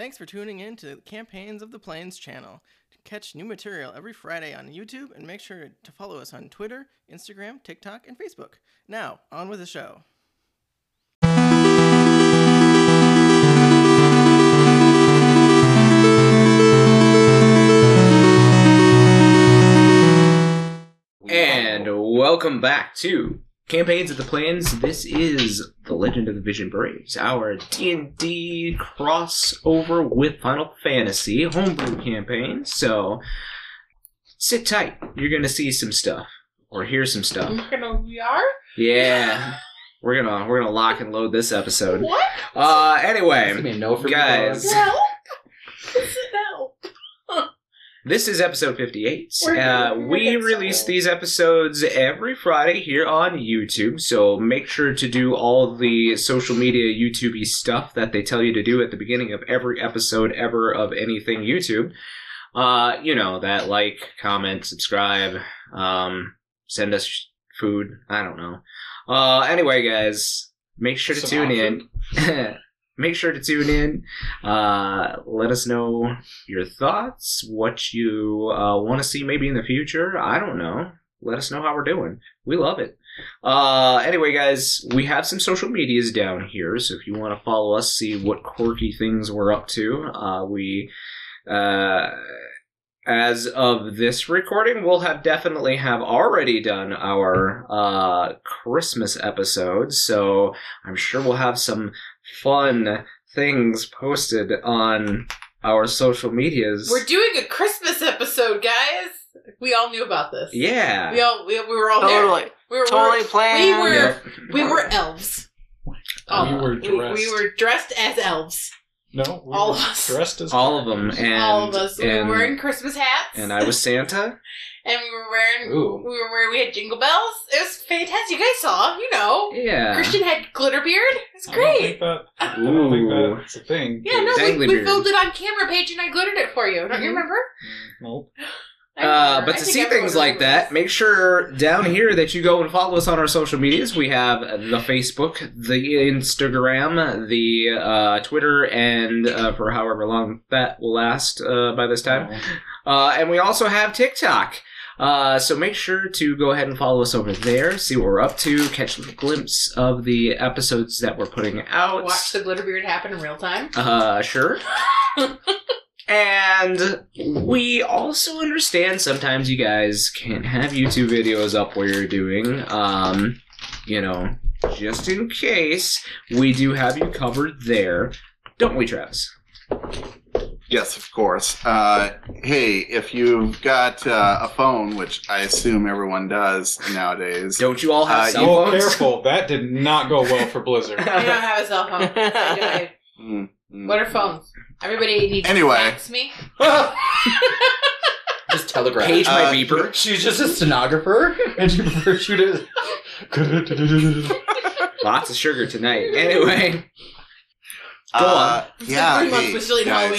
Thanks for tuning in to the Campaigns of the Plains channel. Catch new material every Friday on YouTube and make sure to follow us on Twitter, Instagram, TikTok, and Facebook. Now, on with the show. And welcome back to Campaigns of the Plains. This is The Legend of the Vision Braves, our D&D crossover with Final Fantasy homebrew campaign. So, sit tight. You're going to see some stuff or hear some stuff. We're gonna we are? Yeah. We're going to we're going to lock and load this episode. What? Uh anyway, gonna be a no for guys. Well, is it now? This is episode 58. We're Uh, we release these episodes every Friday here on YouTube, so make sure to do all the social media YouTubey stuff that they tell you to do at the beginning of every episode ever of anything YouTube. Uh, you know, that like, comment, subscribe, um, send us food. I don't know. Uh, anyway, guys, make sure to Some tune in. make sure to tune in. Uh, let us know your thoughts, what you uh, want to see maybe in the future. I don't know. Let us know how we're doing. We love it. Uh, anyway, guys, we have some social medias down here, so if you want to follow us, see what quirky things we're up to, uh, we, uh, as of this recording, we'll have definitely have already done our uh, Christmas episode, so I'm sure we'll have some fun things posted on our social medias. We're doing a Christmas episode, guys. We all knew about this. yeah. We all we, we were all Totally. there. We were Totally we planned. were Yep. we were elves. We were dressed. we were dressed as elves. no, we all were of us. dressed as all of them, and all of us. We and, were wearing Christmas hats. and I was Santa. and we were wearing Ooh. we were wearing we had jingle bells. It was fantastic. You guys saw, you know. Yeah. Christian had glitter beard. It's great. I don't great. think that. I don't think Ooh. that's a thing. Yeah, no, we, Dangly we beard. filmed it on camera page and I glittered it for you. Don't you Mhm. remember? Nope. Uh, but I to see things like that, remembers. make sure down here that you go and follow us on our social medias. We have the Facebook, the Instagram, the uh, Twitter, and uh, for however long that will last uh, by this time. Uh, and we also have TikTok. Uh, so make sure to go ahead and follow us over there, see what we're up to, catch a glimpse of the episodes that we're putting out. watch the glitter beard happen in real time. Uh, sure. and we also understand sometimes you guys can't have YouTube videos up where you're doing. Um, you know, just in case, we do have you covered there. Don't we, Travis? Yes, of course. Uh, hey, if you've got uh, a phone, which I assume everyone does nowadays, Don't you all have Uh, cell Oh, phones? careful! That did not go well for Blizzard. I don't have a cell phone. I do. I- Mm, mm. What are phones? Everybody needs Anyway. to fax me. Just telegraph. Page my Uh, beeper. She's just a stenographer, and she prefers you to. Lots of sugar tonight. Anyway, Go Uh, yeah, hey, guys,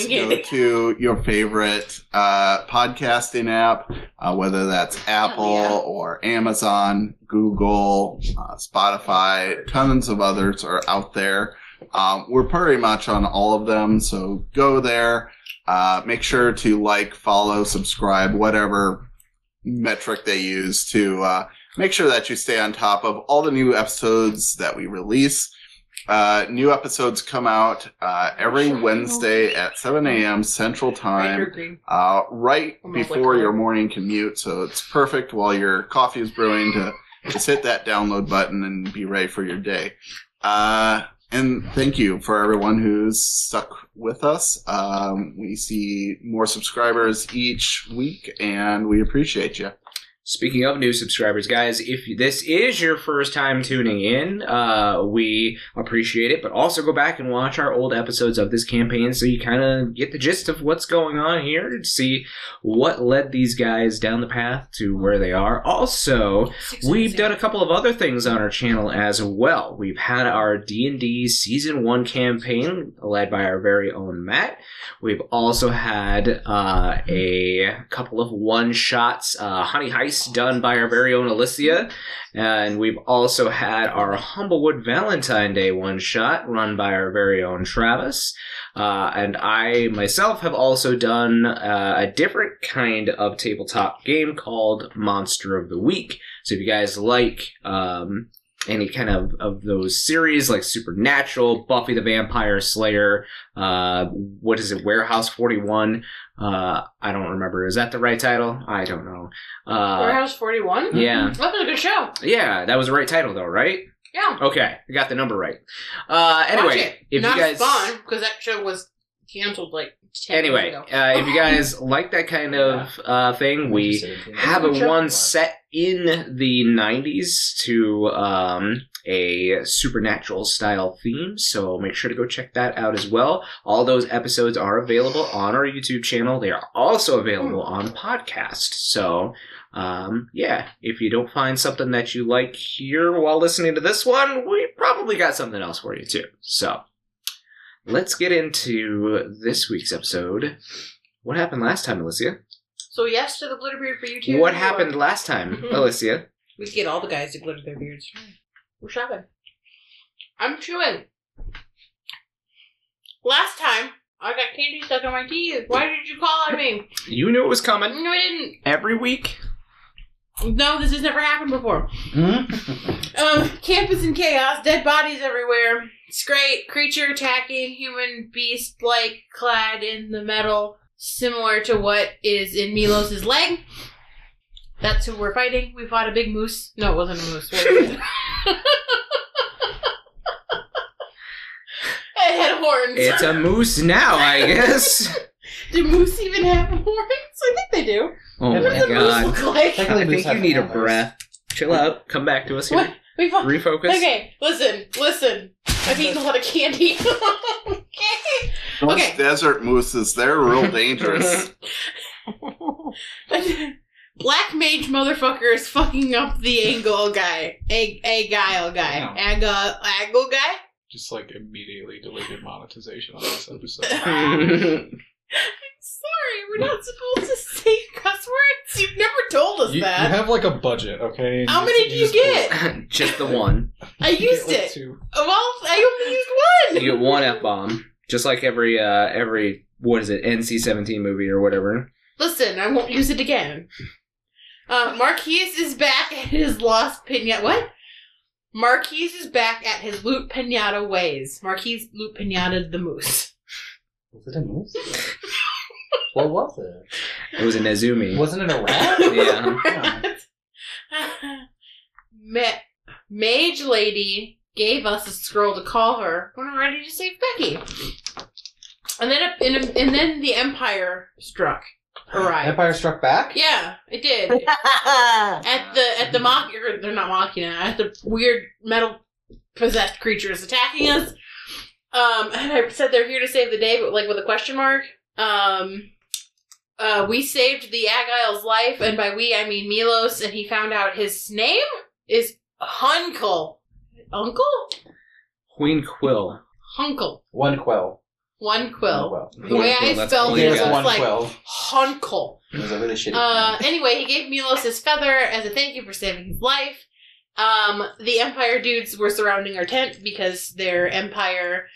go to your favorite uh, podcasting app, uh, whether that's Apple yeah. or Amazon, Google, uh, Spotify, tons of others are out there. Um, we're pretty much on all of them, so go there. Uh, make sure to like, follow, subscribe, whatever metric they use to uh, make sure that you stay on top of all the new episodes that we release. Uh, new episodes come out uh, every Wednesday at 7 a.m. Central Time, uh, right before your morning commute. So it's perfect while your coffee is brewing to just hit that download button and be ready for your day. Uh, and thank you for everyone who's stuck with us. Um, we see more subscribers each week, and we appreciate you. Speaking of new subscribers, guys, if this is your first time tuning in, uh, we appreciate it, but also go back and watch our old episodes of this campaign so you kind of get the gist of what's going on here and see what led these guys down the path to where they are. Also, We've done a couple of other things on our channel as well. We've had our D&D Season 1 campaign led by our very own Matt. We've also had uh, a couple of one-shots, uh, Honey Heist Done by our very own Alysia. And we've also had our Humblewood Valentine Day one shot, run by our very own Travis. Uh, and I myself have also done uh, a different kind of tabletop game called Monster of the Week. So if you guys like um, any kind of, of those series like Supernatural, Buffy the Vampire Slayer, uh, what is it, Warehouse 41? Uh, I don't remember. Is that the right title? I don't know. Uh, Warehouse 41? yeah. That was a good show. yeah, that was the right title though, right? Yeah. Okay, I got the number right. Uh, anyway, if Not you guys Spawn, because that show was canceled like 10 anyway, uh, if you guys like that kind of uh, thing, we have a one set in the 90s to um, a supernatural style theme so make sure to go check that out as well. All those episodes are available on our youtube channel. They are also available on podcast. So um, yeah if you don't find something that you like here while listening to this one we probably got something else for you too. So let's get into this week's episode what happened last time Alysia So yes to the glitter beard for you too. what or- happened last time Mhm. Alysia We could get all the guys to glitter their beards. We're shopping. I'm chewing. Last time, I got candy stuck in my teeth. Why did you call on me? You knew it was coming No, I didn't. every week. No, this has never happened before. Hmm? Um, campus in chaos, dead bodies everywhere. It's great. Creature attacking, human beast like clad in the metal, similar to what is in Milos's leg. That's who we're fighting. We fought a big moose. No, it wasn't a moose. What was it? it had horns. It's a moose now, I guess. do moose even have horns? I think they do. Oh What my does a moose god. look like? I think you need a antlers. breath. Chill out. Come back to us here. What? We fought. Refocus. Okay, listen, listen. I've eaten a lot of candy. okay. Those Okay. desert mooses, they're real dangerous. Black mage motherfucker is fucking up the angle guy. A a guile guy. Yeah. Aga angle guy? Just like immediately deleted monetization on this episode. Sorry, we're not supposed to say cuss words. You've never told us You, you that. have like a budget, okay? and How many do you just- get? Just the one. I you used get, like, it. two. Well, I only used one. You one. get one F bomb. Just like every uh every what is it, NC seventeen movie or whatever. Listen, I won't use it again. Uh, Marquise is back at his lost pinata. What? Marquise is back at his loot pinata ways. Marquise loot pinata the moose. Was it a moose? what was it? It was a Nezumi. Wasn't it a rat? Yeah. Ma- Mage Lady gave us a scroll to call her when we're ready to save Becky. And then, a, and, a, and then the Empire struck. Arrived. Empire Struck Back? Yeah, it did. at the at the mock they're not mocking it at the weird metal possessed creatures attacking us. Um, and I said they're here to save the day, but like with a question mark. Um, uh, we saved the Agile's life, and by we I mean Milos, and he found out his name is Hunkel. Uncle? Queen Quill. Hunkel. One quill. One One quill. quill. The way Quill, I spelled it you was one like quill. Hunkel. It was a really shitty Uh, anyway, he gave Milos his feather as a thank you for saving his life. Um, the Empire dudes were surrounding our tent because their Empire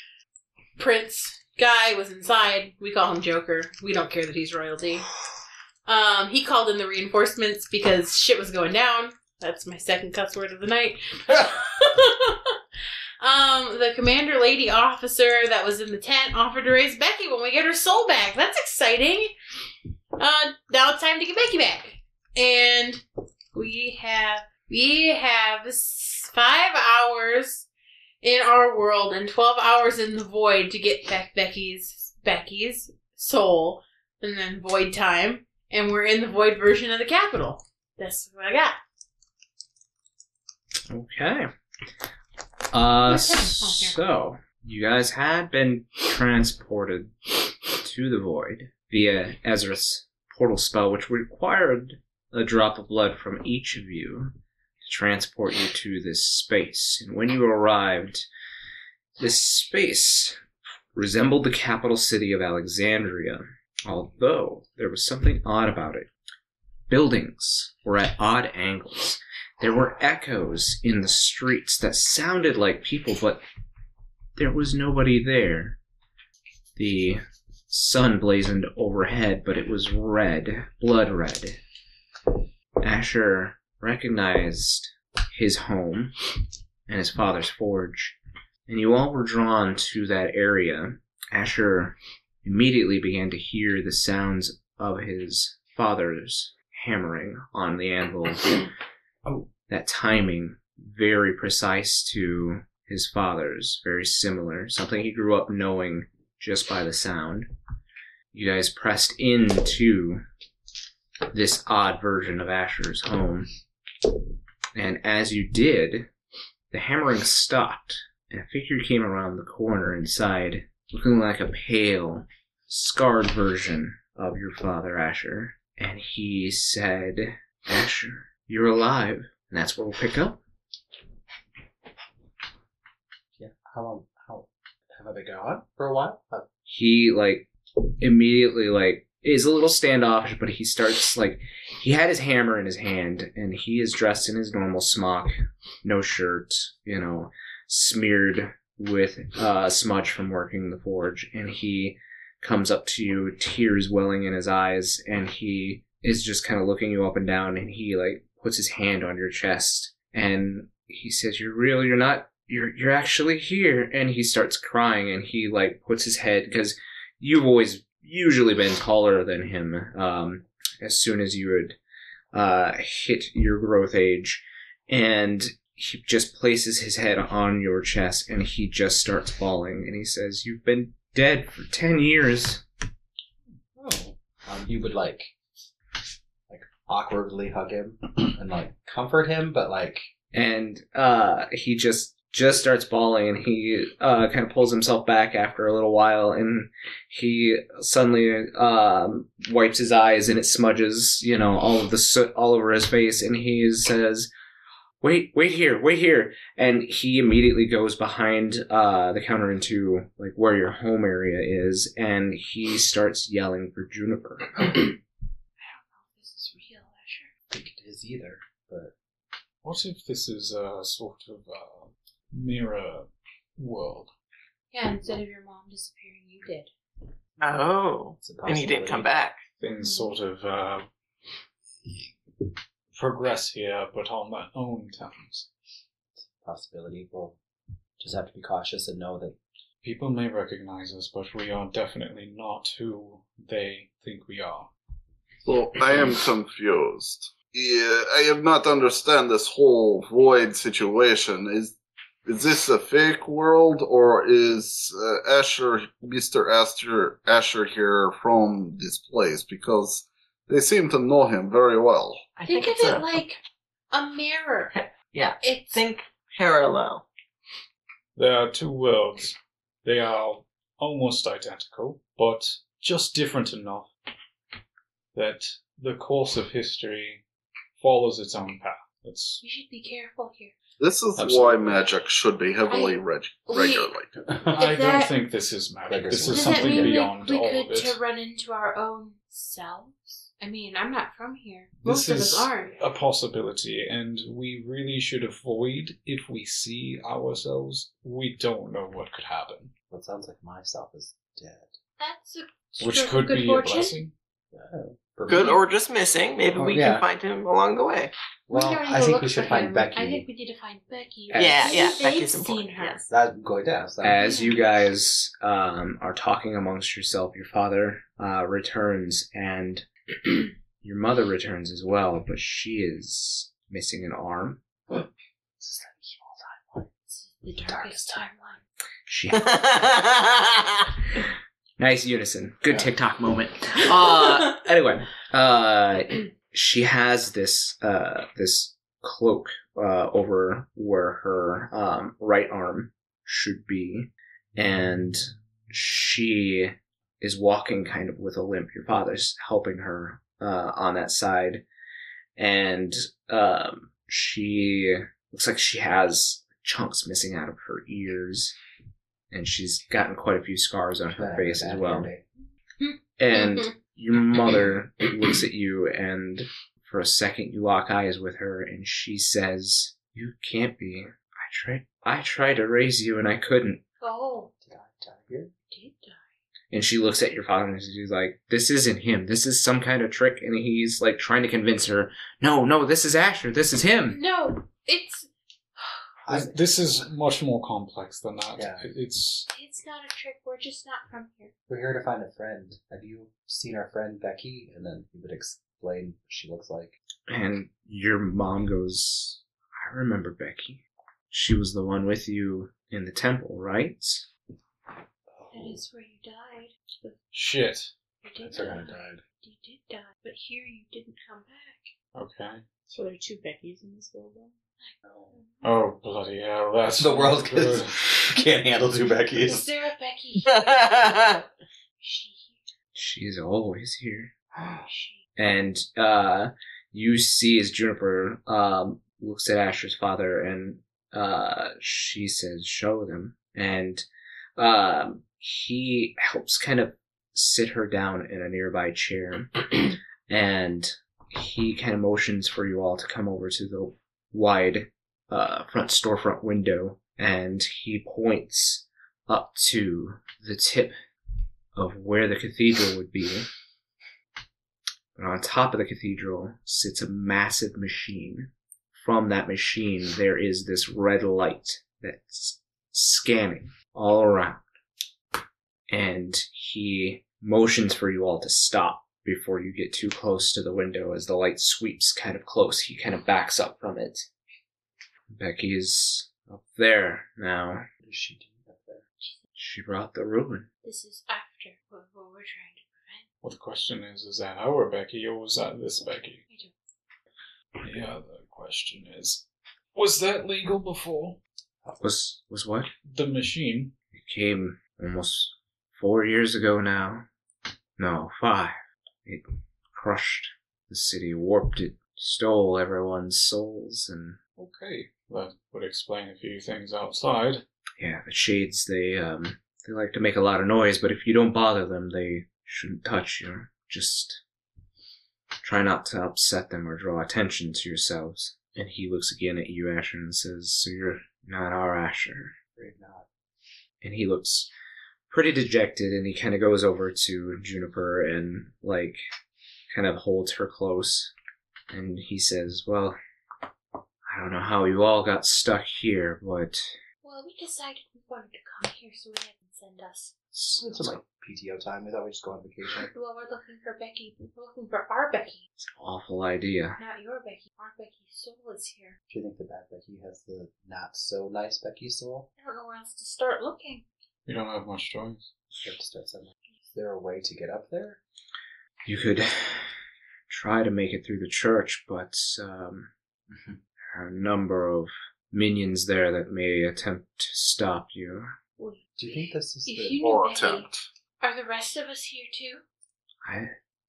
prince guy was inside. We call him Joker. We don't care that he's royalty. Um, he called in the reinforcements because shit was going down. That's my second cuss word of the night. um, the commander lady officer that was in the tent offered to raise Becky when we get her soul back. That's exciting. Uh, now it's time to get Becky back. And we have we have five hours in our world and twelve hours in the void to get back Becky's Becky's soul, and then void time. And we're in the void version of the capital. That's what I got. Okay. Uh? Oh, so you guys had been transported to the void via Ezra's portal spell, which required a drop of blood from each of you transport you to this space. And when you arrived, this space resembled the capital city of Alexandria, although there was something odd about it. buildings were at odd angles. There were echoes in the streets that sounded like people, but there was nobody there. The sun blazoned overhead, but it was red, blood red. Asher recognized his home and his father's forge, and you all were drawn to that area. Asher immediately began to hear the sounds of his father's hammering on the anvil. Oh. That timing, very precise to his father's, very similar, something he grew up knowing just by the sound. You guys pressed into this odd version of Asher's home. And as you did, the hammering stopped, and a figure came around the corner inside, looking like a pale, scarred version of your father, Asher. And he said, Asher, you're alive. And that's where we'll pick up. Yeah. How long? How have I been gone for a while? Uh, he like immediately like is a little standoffish, but he starts like he had his hammer in his hand and he is dressed in his normal smock, no shirt, you know, smeared with uh, smudge from working the forge, and he comes up to you, tears welling in his eyes, and he is just kind of looking you up and down, and he like puts his hand on your chest, and he says, "You're real. You're not. You're you're actually here." And he starts crying, and he like puts his head because you've always usually been taller than him. Um, as soon as you would uh, hit your growth age, and he just places his head on your chest, and he just starts bawling, and he says, "You've been dead for ten years." oh. Um, you would like, like awkwardly hug him and like comfort him, but like and uh, he just just starts bawling and he uh, kind of pulls himself back after a little while and he suddenly um, wipes his eyes and it smudges you know all of the soot all over his face and he says wait wait here wait here and he immediately goes behind uh, the counter into like where your home area is and he starts yelling for juniper I don't know if this is real, Asher. think it is either. But What if this is a sort of uh, mirror world? Yeah, instead of your mom disappearing, you did. Oh, it's a and he didn't come back. Things sort of uh, progress here, but on their own terms. Possibility. We'll just have to be cautious and know that People may recognize us, but we are definitely not who they think we are. So I am confused. Yeah, I have not understand this whole void situation. Is is this a fake world or is uh, Asher, Mister Asher, Asher here from this place? Because they seem to know him very well. I think, think, of it's it a, like a mirror. yeah. It's Think parallel. There are two worlds. They are almost identical, but just different enough that the course of history follows its own path. It's we should be careful here. This is Absolutely. why magic should be heavily I- reg- we- regulated. I don't think this is magic. This is Does that something mean beyond we, we all could of it. to run into our own selves? I mean, I'm not from here. This Most of is us aren't. a possibility, and we really should avoid if we see ourselves. We don't know what could happen, what sounds like myself is dead. That's a which stroke of could good be fortune. a blessing. Oh, Good or just missing. Maybe Oh, we yeah. can find him along the way. Well, don't I think we should find him. Becky. I think we need to find Becky. Yeah, yeah, they've Becky's seen important, her. yes. That's going down. So As you guys um, are talking amongst yourself, your father uh, returns and your mother returns as well, but she is missing an arm. This is the darkest timeline. She nice unison, good TikTok moment. Uh, anyway, uh, she has this uh, this cloak uh, over where her um, right arm should be, and she is walking kind of with a limp. Your father's helping her uh, on that side, and um, she looks like she has chunks missing out of her ears, and she's gotten quite a few scars on her Bad- face bad as well. And mm-hmm. your mother looks at you and For a second, you lock eyes with her, and she says, "You can't be. I tried. I tried to raise you, and I couldn't." Oh, Did I die here? did I? And she looks at your father and she's like, "This isn't him. This is some kind of trick." And he's like trying to convince her, "No, no, this is Asher. This is him." No, it's I, This, this is much more complex than that. Yeah. It's it's not a trick. We're just not from here. we're here to find a friend. Have you seen our friend Becky? And then he would explain what she looks like. And your mom goes, "I remember Becky. She was the one with you in the temple, right?" That is where you died. Shit. you did That's our die. died. You did die. But here you didn't come back. Okay. So there are two Beckys in this world then? Oh bloody hell! That's The world good. can't handle two Is Beckys. there a Becky here? Is she She's always here. here? Is she? and uh, you see as Juniper um, looks at Asher's father, and uh, she says, "Show them." And um, he helps kind of sit her down in a nearby chair, and he kind of motions for you all to come over to the wide uh, front storefront window, and he points up to the tip of where the cathedral would be. And on top of the cathedral sits a massive machine. From that machine, there is this red light that's scanning all around. And he motions for you all to stop before you get too close to the window as the light sweeps kind of close. He kind of backs up from it. Becky is up there now. What is she doing up there? She brought the ruin. This is after what, what we're trying to prevent. Well, the question is: Is that our Becky or was that this Becky? I don't. The other question is: Was that legal before Was was what? the machine? It came almost four years ago now. No, five. It crushed the city, warped it, stole everyone's souls, and Okay, that would explain a few things outside. yeah, the shades they um they like to make a lot of noise, but if you don't bother them, they shouldn't touch you. Just try not to upset them or draw attention to yourselves. And he looks again at you, Asher, and says, "So you're not our Asher." Afraid not. and he looks pretty dejected and he kind of goes over to Juniper and like kind of holds her close and he says, "Well, I don't know how you all got stuck here, but Well, we decided we wanted to come here, so we had them send us. it's, We like PTO time. We thought we'd just go on vacation. Well, we're looking for Becky. We're looking for our Becky, it's an awful idea." not your Becky. Our Becky's soul is here. Do you think the bad Becky has the not so nice Becky soul? I don't know where else to start looking. We don't have much choice. We have to start somewhere. Is there a way to get up there? You could try to make it through the church, but um, there are a number of minions there that may attempt to stop you. Wait, Do you think this is If the you Or attempt. are the rest of us here too? I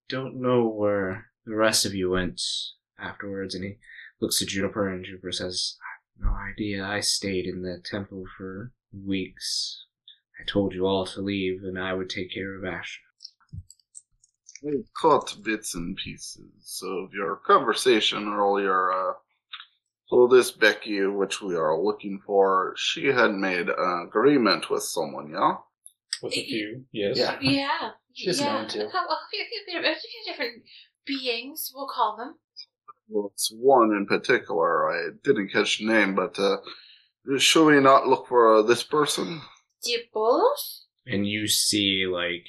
don't know where the rest of you went afterwards. And he looks at Juniper, and Juniper says, I have no idea. I stayed in the temple for weeks. I told you all to leave, and I would take care of Asher. I caught bits and pieces of your conversation earlier. Uh, so this Becky, which we are looking for, she had made an agreement with someone, yeah? With a few, yes. Yeah. Yeah. She's yeah. known too. A a few, a few, a few different beings, we'll call them. Well, it's one in particular. I didn't catch the name, but uh, should we not look for uh, this person? Diabolos? And you see, like,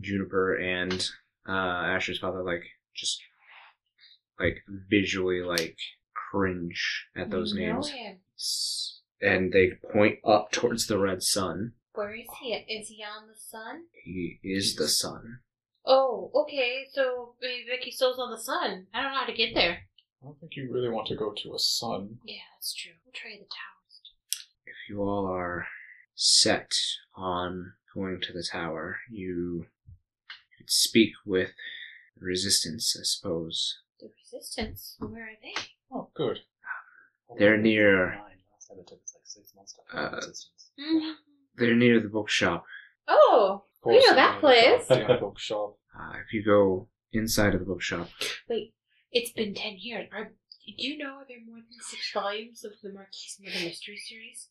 Juniper and uh, Asher's father, like, just, like, visually, like, cringe at those We names. And they point up towards the red sun. Where is he? Is he on the sun? He is the sun. Oh, okay. So maybe Becky's soul's on the sun. I don't know how to get there. I don't think you really want to go to a sun. Yeah, that's true. We'll try the towers. If you all are set on going to the tower, you could speak with the resistance, I suppose. The resistance. Where are they? Oh, good. They're near- Last time it took us like six months to find Uh, resistance. Mhm. They're near the bookshop. Oh, Of course, know that place. goddamn bookshop. Uh, if you go inside of the bookshop, wait. It's been ten years. Are, do you know there are there more than six volumes of the Marquise Murder Mystery series?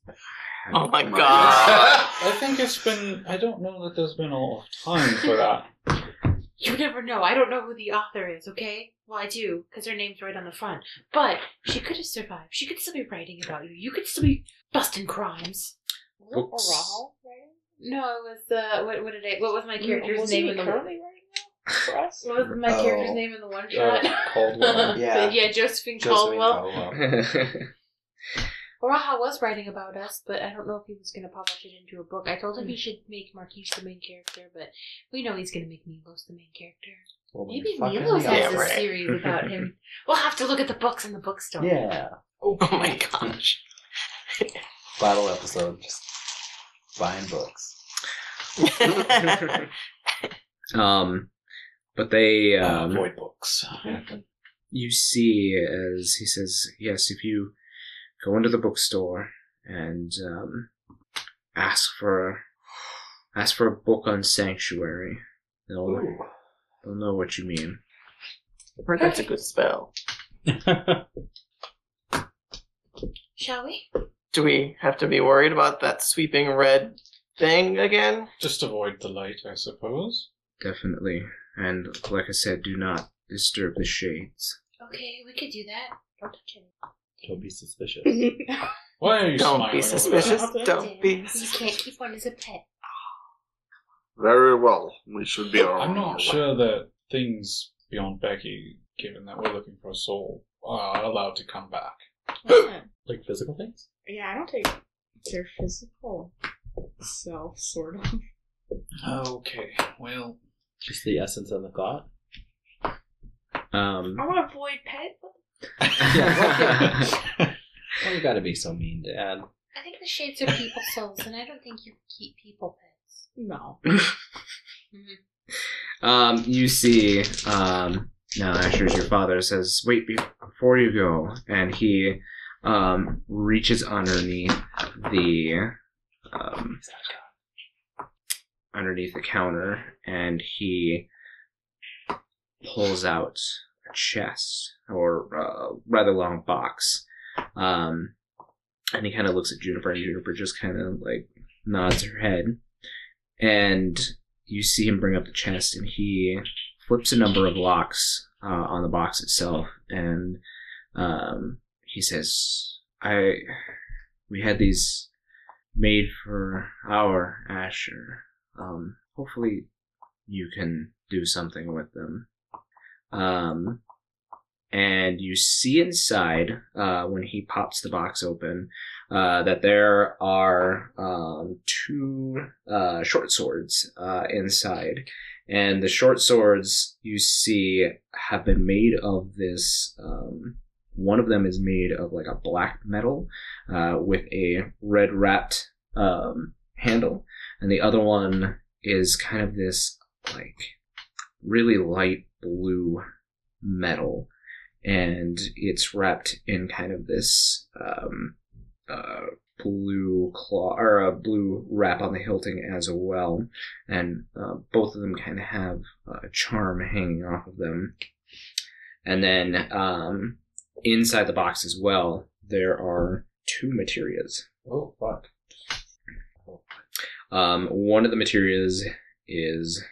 Oh my my god. I think it's been. I don't know that there's been a lot of time for that. You never know. I don't know who the author is. Okay. Well, I do because her name's right on the front. But she could have survived. She could still be writing about you. You could still be busting crimes. Or Books. Rahul, right? No, it was the what? What did I? What was my mm, character's Was name he in the? currently writing now for? What was my Oh. character's name in the one shot? Uh, Caldwell. Yeah. yeah, Josephine Josephine Caldwell. Caldwell. Raha was writing about us, but I don't know if he was going to publish it into a book. I told him he should make Marquise the main character, but we know he's going to make Milos the main character. Well, Maybe fucking Milos has a right. series about him. We'll have to look at the books in the bookstore. Yeah. Oh my gosh. Battle episode. Just buying books. um, but they um, Avoid books. you see as he says, yes, if you go into the bookstore and um, ask for ask for a book on sanctuary, they'll they'll know what you mean. I've heard that's a good spell. Shall we? Do we have to be worried about that sweeping red thing again? Just avoid the light, I suppose. Definitely, and like I said, do not disturb the shades. Okay, we could do that. Don't touch it. Don't be suspicious. Why are you Don't smiling be suspicious. Don't be. You can't keep one as a pet. Very well. We should be alright. I'm not sure that things beyond Becky, given that we're looking for a soul, are allowed to come back. like physical things? yeah, I don't take their physical self, sort of. Okay, well, Just the essence of the thought? Um, I want to avoid pet. Oh, you gotta be so mean, Dad. I think the shades are people souls, and I don't think you keep people pets. No. um, you see, um, now Asher's your father says, wait, before you go, and he, um, reaches underneath the, um, underneath the counter, and he pulls out a chest, or uh, rather long box, um, and he kind of looks at Juniper, and Juniper just kind of like nods her head, and you see him bring up the chest and he flips a number of locks uh, on the box itself and um, he says i we had these made for our asher um, hopefully you can do something with them um, and you see inside uh, when he pops the box open uh, that there are um, two uh, short swords uh, inside. And the short swords you see have been made of this. Um, one of them is made of like a black metal uh, with a red wrapped um, handle, and the other one is kind of this like really light blue metal, and it's wrapped in kind of this um, uh, blue claw or a blue wrap on the hilting as well, and uh, both of them kind of have a charm hanging off of them. And then um, inside the box as well, there are two materials. Oh, fuck. Um, one of the materials is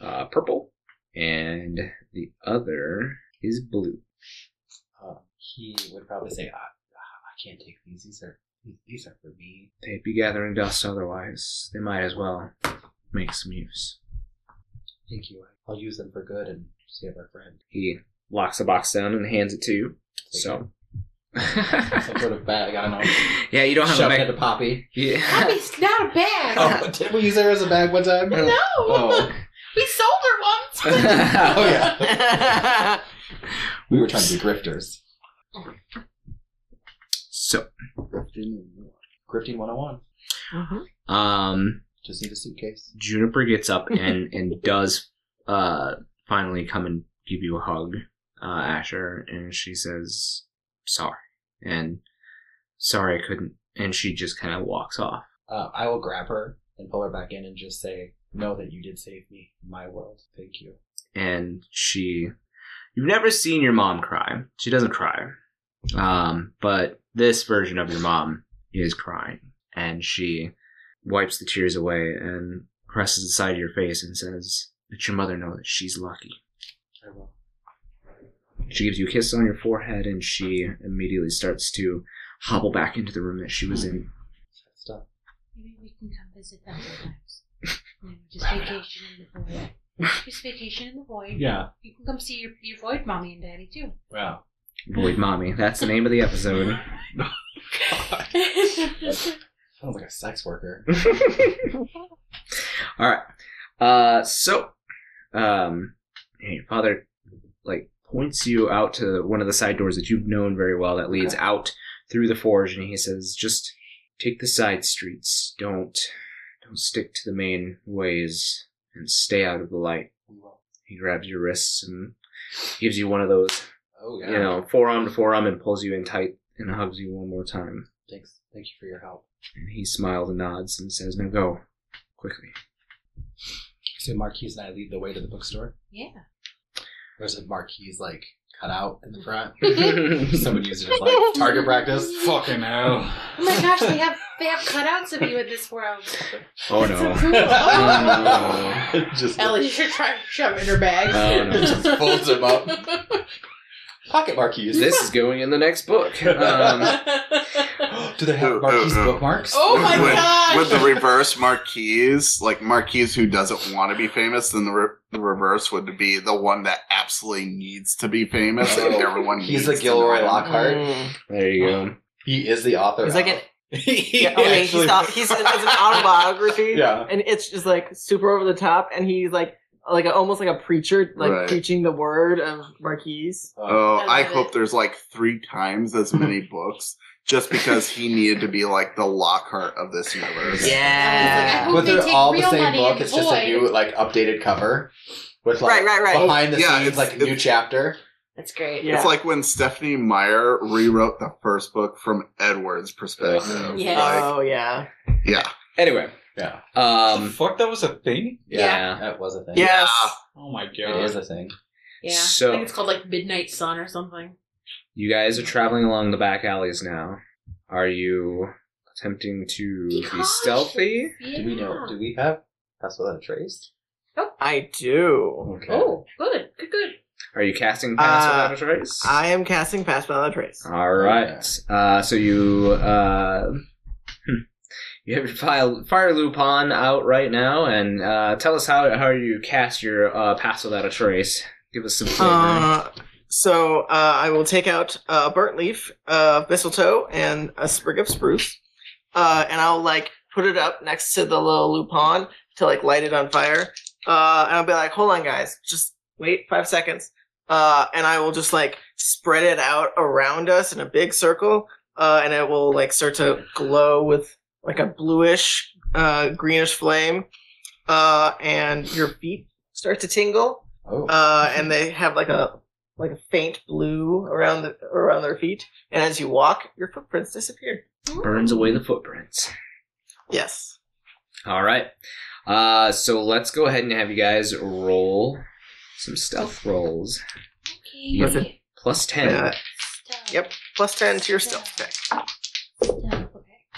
uh, purple, and the other is blue. Uh, he would probably say, I, I can't take these. These are these are for me. They'd be gathering dust otherwise. They might as well make some use. Thank you. I'll use them for good and save our friend. He locks the box down and hands it to you. So. Some sort of bag, I don't know. yeah, you don't have a Shove it bag. to Poppy. Yeah. Poppy's not a bag. Oh, did we use her as a bag one time? No. Oh. We sold her once. oh yeah. We were trying to be grifters. so, Grifting 101. Uh um, Just need a suitcase. Juniper gets up and and does uh finally come and give you a hug, uh, Asher, and she says sorry and sorry I couldn't, and she just kind of walks off. Uh, I will grab her and pull her back in and just say, know that you did save me my world. Thank you. and she You've never seen your mom cry. She doesn't cry. Um, but this version of your mom is crying. And she wipes the tears away and presses the side of your face and says, Let your mother know that she's lucky. I will. She gives you a kiss on your forehead and she immediately starts to hobble back into the room that she was in. Stop. Maybe we can come visit them sometimes. You know, just vacation in the void. Just vacation in the void. Yeah. You can come see your, your void mommy and daddy too. Wow. Void Mommy. That's the name of the episode. Sounds like a sex worker. All right. Uh, so, um, hey, father, like points you out to one of the side doors that you've known very well that leads Okay. out through the forge, and he says, "Just take the side streets. Don't, don't stick to the main ways, and stay out of the light." He grabs your wrists and gives you one of those, Oh yeah. you know, forearm to forearm, and pulls you in tight and hugs you one more time. Thanks. Thank you for your help. And he smiles and nods and says, "Now go, quickly." So Marquise and I lead the way to the bookstore. yeah. There's a Marquise like cut out in the mm-hmm. front. oh Someone used it as like target practice. Fucking hell. Oh my gosh, they have they have cutouts of you in this world. Oh no! That's so cool. Oh, no. just Ellie should try to shove it in her bag. Oh, no. just folds him up. Pocket Marquise. this is going in the next book. Um, Do they have Marquise uh. bookmarks? Oh my with, gosh! With the reverse marquise, like marquise who doesn't want to be famous, then the, re- the reverse would be the one that absolutely needs to be famous, and Oh, everyone. He's needs a Gilderoy know. Lockhart. Mm. there you go. He is the author. He's like an he yeah, okay, he's, not, he's it's an autobiography. Yeah. and it's just like super over the top, and he's like like a, almost like a preacher, like Right. preaching the word of Marquise. Oh, I I, hope it. there's like three times as many books, just because he needed to be like the Lockhart of this universe. Yeah. hope But they they're take all the same book. It's just a new, like, updated cover with like Right, right, right. behind the Yeah, scenes, it's- like a new chapter. That's great. Yeah. It's like when Stephenie Meyer rewrote the first book from Edward's perspective. Yeah. Like, Oh yeah. yeah. Anyway, Yeah, um, Fuck, that was a thing? Yeah. that was a thing. Yes. Oh my god. it is a thing. Yeah. So- I think it's called like Midnight Sun or something. you guys are traveling along the back alleys now. Are you attempting to be cautious. stealthy? Yeah. Do we know? Do we have Pass Without a Trace? I do. Okay. Oh, good, good, good. Are you casting Pass Uh, Without a Trace? I am casting Pass Without a Trace. All right. Uh, so you uh. you have your fire, fire Lupin out right now, and uh, tell us how how you cast your uh, pass without a trace. Give us some flavor. Uh, so uh, I will take out a burnt leaf, uh, mistletoe, and a sprig of spruce, uh, and I'll like put it up next to the little lupin to like light it on fire. Uh, and I'll be like, "Hold on, guys, just wait five seconds." Uh, and I will just like spread it out around us in a big circle, uh, and it will like start to glow with like a bluish, uh, greenish flame. Uh, and your feet start to tingle Oh. uh, and they have like a like a faint blue around the around their feet. And as you walk, your footprints disappear. Burns away the footprints. Yes. All right. Uh, so let's go ahead and have you guys roll some stealth rolls. Okay. Listen. Plus ten. Uh, yep. Plus ten to your stealth check.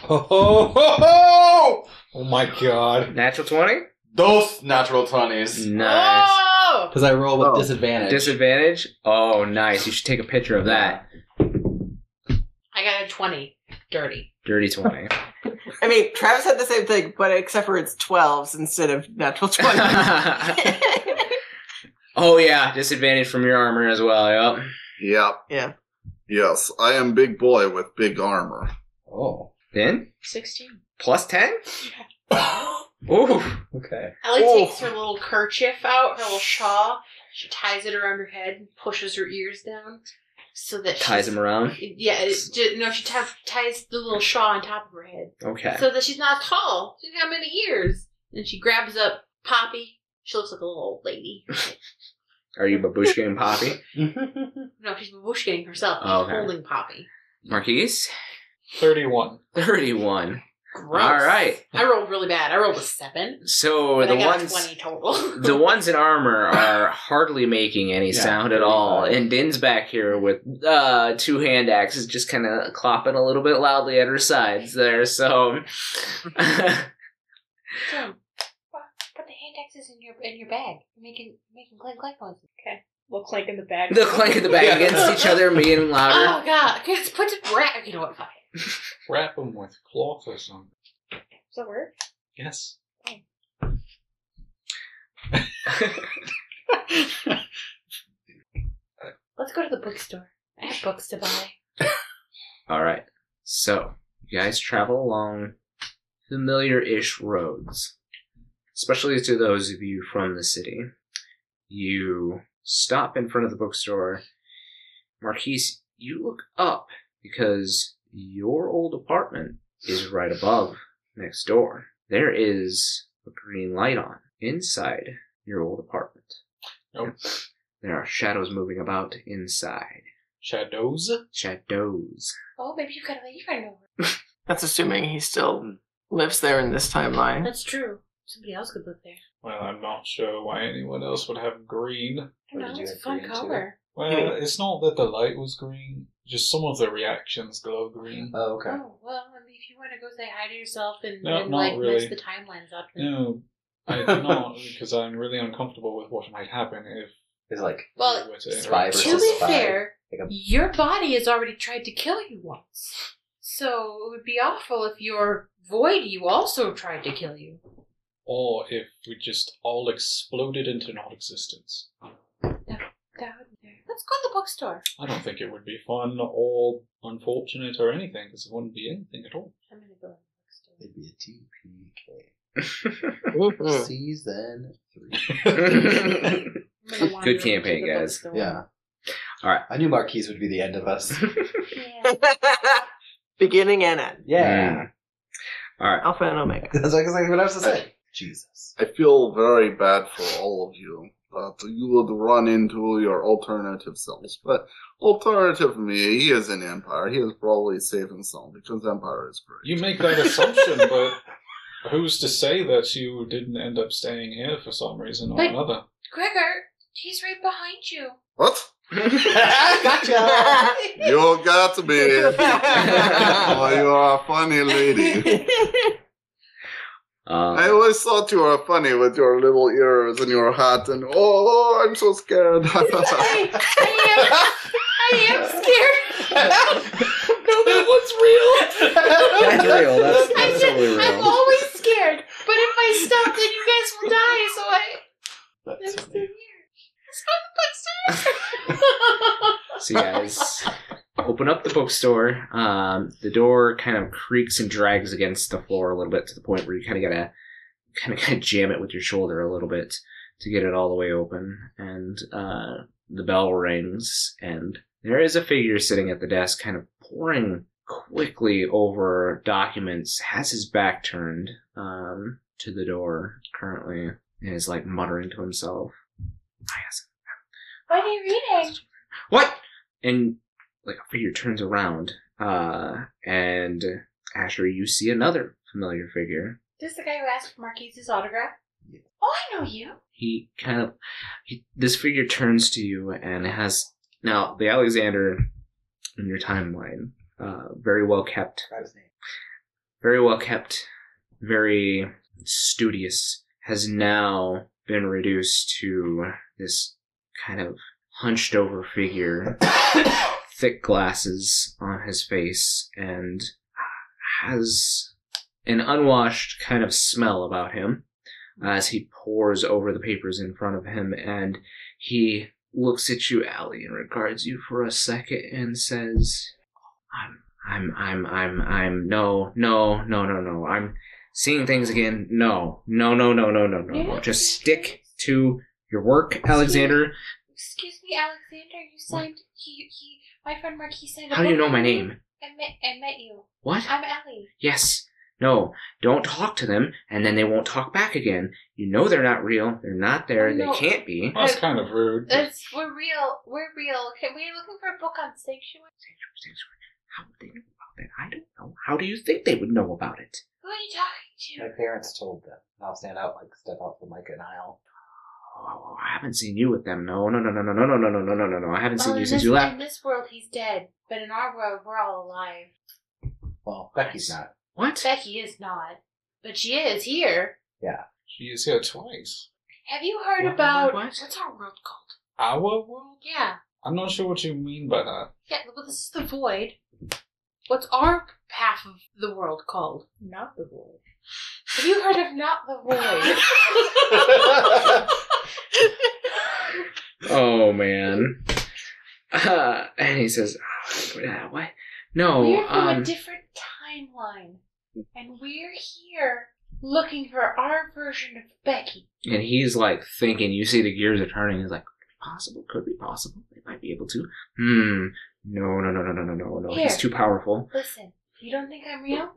Stealth. Ho, ho, ho, ho! Oh my god. Natural twenty. Those natural twenties. Nice. Oh! Because I roll with Oh. disadvantage. Disadvantage. Oh, nice. You should take a picture of that. I got a 20. Dirty. Dirty twenty. I mean, Travis had the same thing, but except for it's twelves instead of natural twenty. oh yeah, disadvantage from your armor as well. Yep. Yep. Yeah. Yes, I am big boy with big armor. Oh. Then 16. plus ten. Ooh. Okay. Ellie Oh. takes her little kerchief out, her little shawl. She ties it around her head and pushes her ears down so that Ties she's- him around. Yeah, it, ju- no, she ties, ties the little shawl on top of her head Okay. so that she's not tall. She's got many ears. And she grabs up Poppy. She looks like a little old lady. Are you Babushka and Poppy? No, she's babushkaing herself. She's Oh, okay. holding Poppy. Marquise? 31. 31. Gross. All right. I rolled really bad. I rolled a seven. So But the I got ones a 20 total. the ones in armor are hardly making any Yeah, sound at all, 35. and Din's back here with uh, two hand axes, just kind of clopping a little bit loudly at her sides there. So, Din, put the hand axes in your in your bag. You're making making clank clank noises. Okay. We'll clank in the bag. the clank of the bag against each other, being louder. Oh god, because put to wrap. You know what? Fine. Wrap them with cloth or something. Does that work? Yes. Let's go to the bookstore. I have books to buy. All right. So, you guys travel along familiar ish roads, especially to those of you from the city. You stop in front of the bookstore. Marquies, you look up because your old apartment is right above next door. There is a green light on inside your old apartment. Nope. There are shadows moving about inside. Shadows? Shadows. Oh, maybe you've got a you got know. That's assuming he still lives there in this timeline. That's true. Somebody else could live there. Well, I'm not sure why anyone else would have green. I don't know. It's a fun green, too? color. Well, it's not that the light was green, just some of the reactions glow green. Oh, okay. Oh well, I mean, if you want to go say hi to yourself and, No, and like really. mess the timelines up, then- No, I do not, because I'm really uncomfortable with what might happen if It's like Well, we were to spy versus to be spy. fair, Like a- your body has already tried to kill you once. So it would be awful if your void you also tried to kill you. Or if we just all exploded into non-existence. That would be Let's go to the bookstore. I don't think it would be fun or unfortunate or anything, because it wouldn't be anything at all. I'm gonna go to the bookstore. It'd be a TPK. Season three. I'm gonna wander Good campaign, guys. bookstore. Yeah. Alright. I knew Marquies would be the end of us. Beginning and end. Yeah. Mm. All right. Alpha and Omega. That's exactly what I was to say. Jesus. I feel very bad for all of you that you would run into your alternative selves. But alternative me, he is an Empire. He is probably safe and sound because Empire is great. You make that assumption, but who's to say that you didn't end up staying here for some reason or But- another? Gregor, he's right behind you. What? gotcha. You got me. oh, you are a funny lady. Uh, I always thought you were funny with your little ears and your hat, and oh, oh I'm so scared. I, I am, I am scared. no, that one's real. That's real. That's, I that's said, totally I'm always scared. But if I stop, then you guys will die. So I, I'm That's still funny. here. Let's go to the. So you guys open up the bookstore. Um, the door kind of creaks and drags against the floor a little bit to the point where you kind of gotta kind of gotta jam it with your shoulder a little bit to get it all the way open. And uh, the bell rings, and there is a figure sitting at the desk, kind of poring quickly over documents. Has his back turned um, to the door currently, and is like muttering to himself. "Ah, yes, What are you reading? what? And like a figure turns around, uh, and Asher, you see another familiar figure. This is the guy who asked for Marquies's autograph? Yeah. Oh, I know you. He kind of, he, this figure turns to you and has now the Alexander in your timeline, uh, very well kept, his name. very well kept, very studious, has now been reduced to this kind of hunched over figure thick glasses on his face and has an unwashed kind of smell about him as he pores over the papers in front of him and he looks at you, Allie, and regards you for a second and says, I'm, I'm, I'm, I'm, I'm, no, no, no, no, no, I'm seeing things again. No, no, no, no, no, no, no, no. Just stick to your work, Alexander. Excuse me, Alexander. You signed. He, he. My friend Marquies signed. a How do you know my name? I met. I met you. What? I'm Ellie. Yes. No. Don't talk to them, and then they won't talk back again. You know they're not real. They're not there. No. They can't be. That's kind of rude. but- It's, we're real. We're real. Okay, we're looking for a book on sanctuary. Sanctuary. Sanctuary. How would they know about that? I don't know. How do you think they would know about it? Who are you talking to? My parents told them. I'll stand out, like step out from like an aisle. Oh, I haven't seen you with them. No, no, no, no, no, no, no, no, no, no, no, no. I haven't Well, seen you since this, you left. in this world, he's dead. But in our world, we're all alive. Well, Becky's not. What? Becky is not. But she is here. Yeah, she is here twice. Have you heard What- about what? what's our world called? Our world? Yeah. I'm not sure what you mean by that. Yeah, well this is the void. What's our half of the world called? Not the void. Have you heard of not the void? oh man. Uh, and he says, oh, "What? No, we're from a um, different timeline, and we're here looking for our version of Becky." And he's like thinking. You see the gears are turning. He's like, "Possible? Could be possible. They might be able to." Hmm. No, no, no, no, no, no, no, no. He's too powerful. Listen, you don't think I'm real?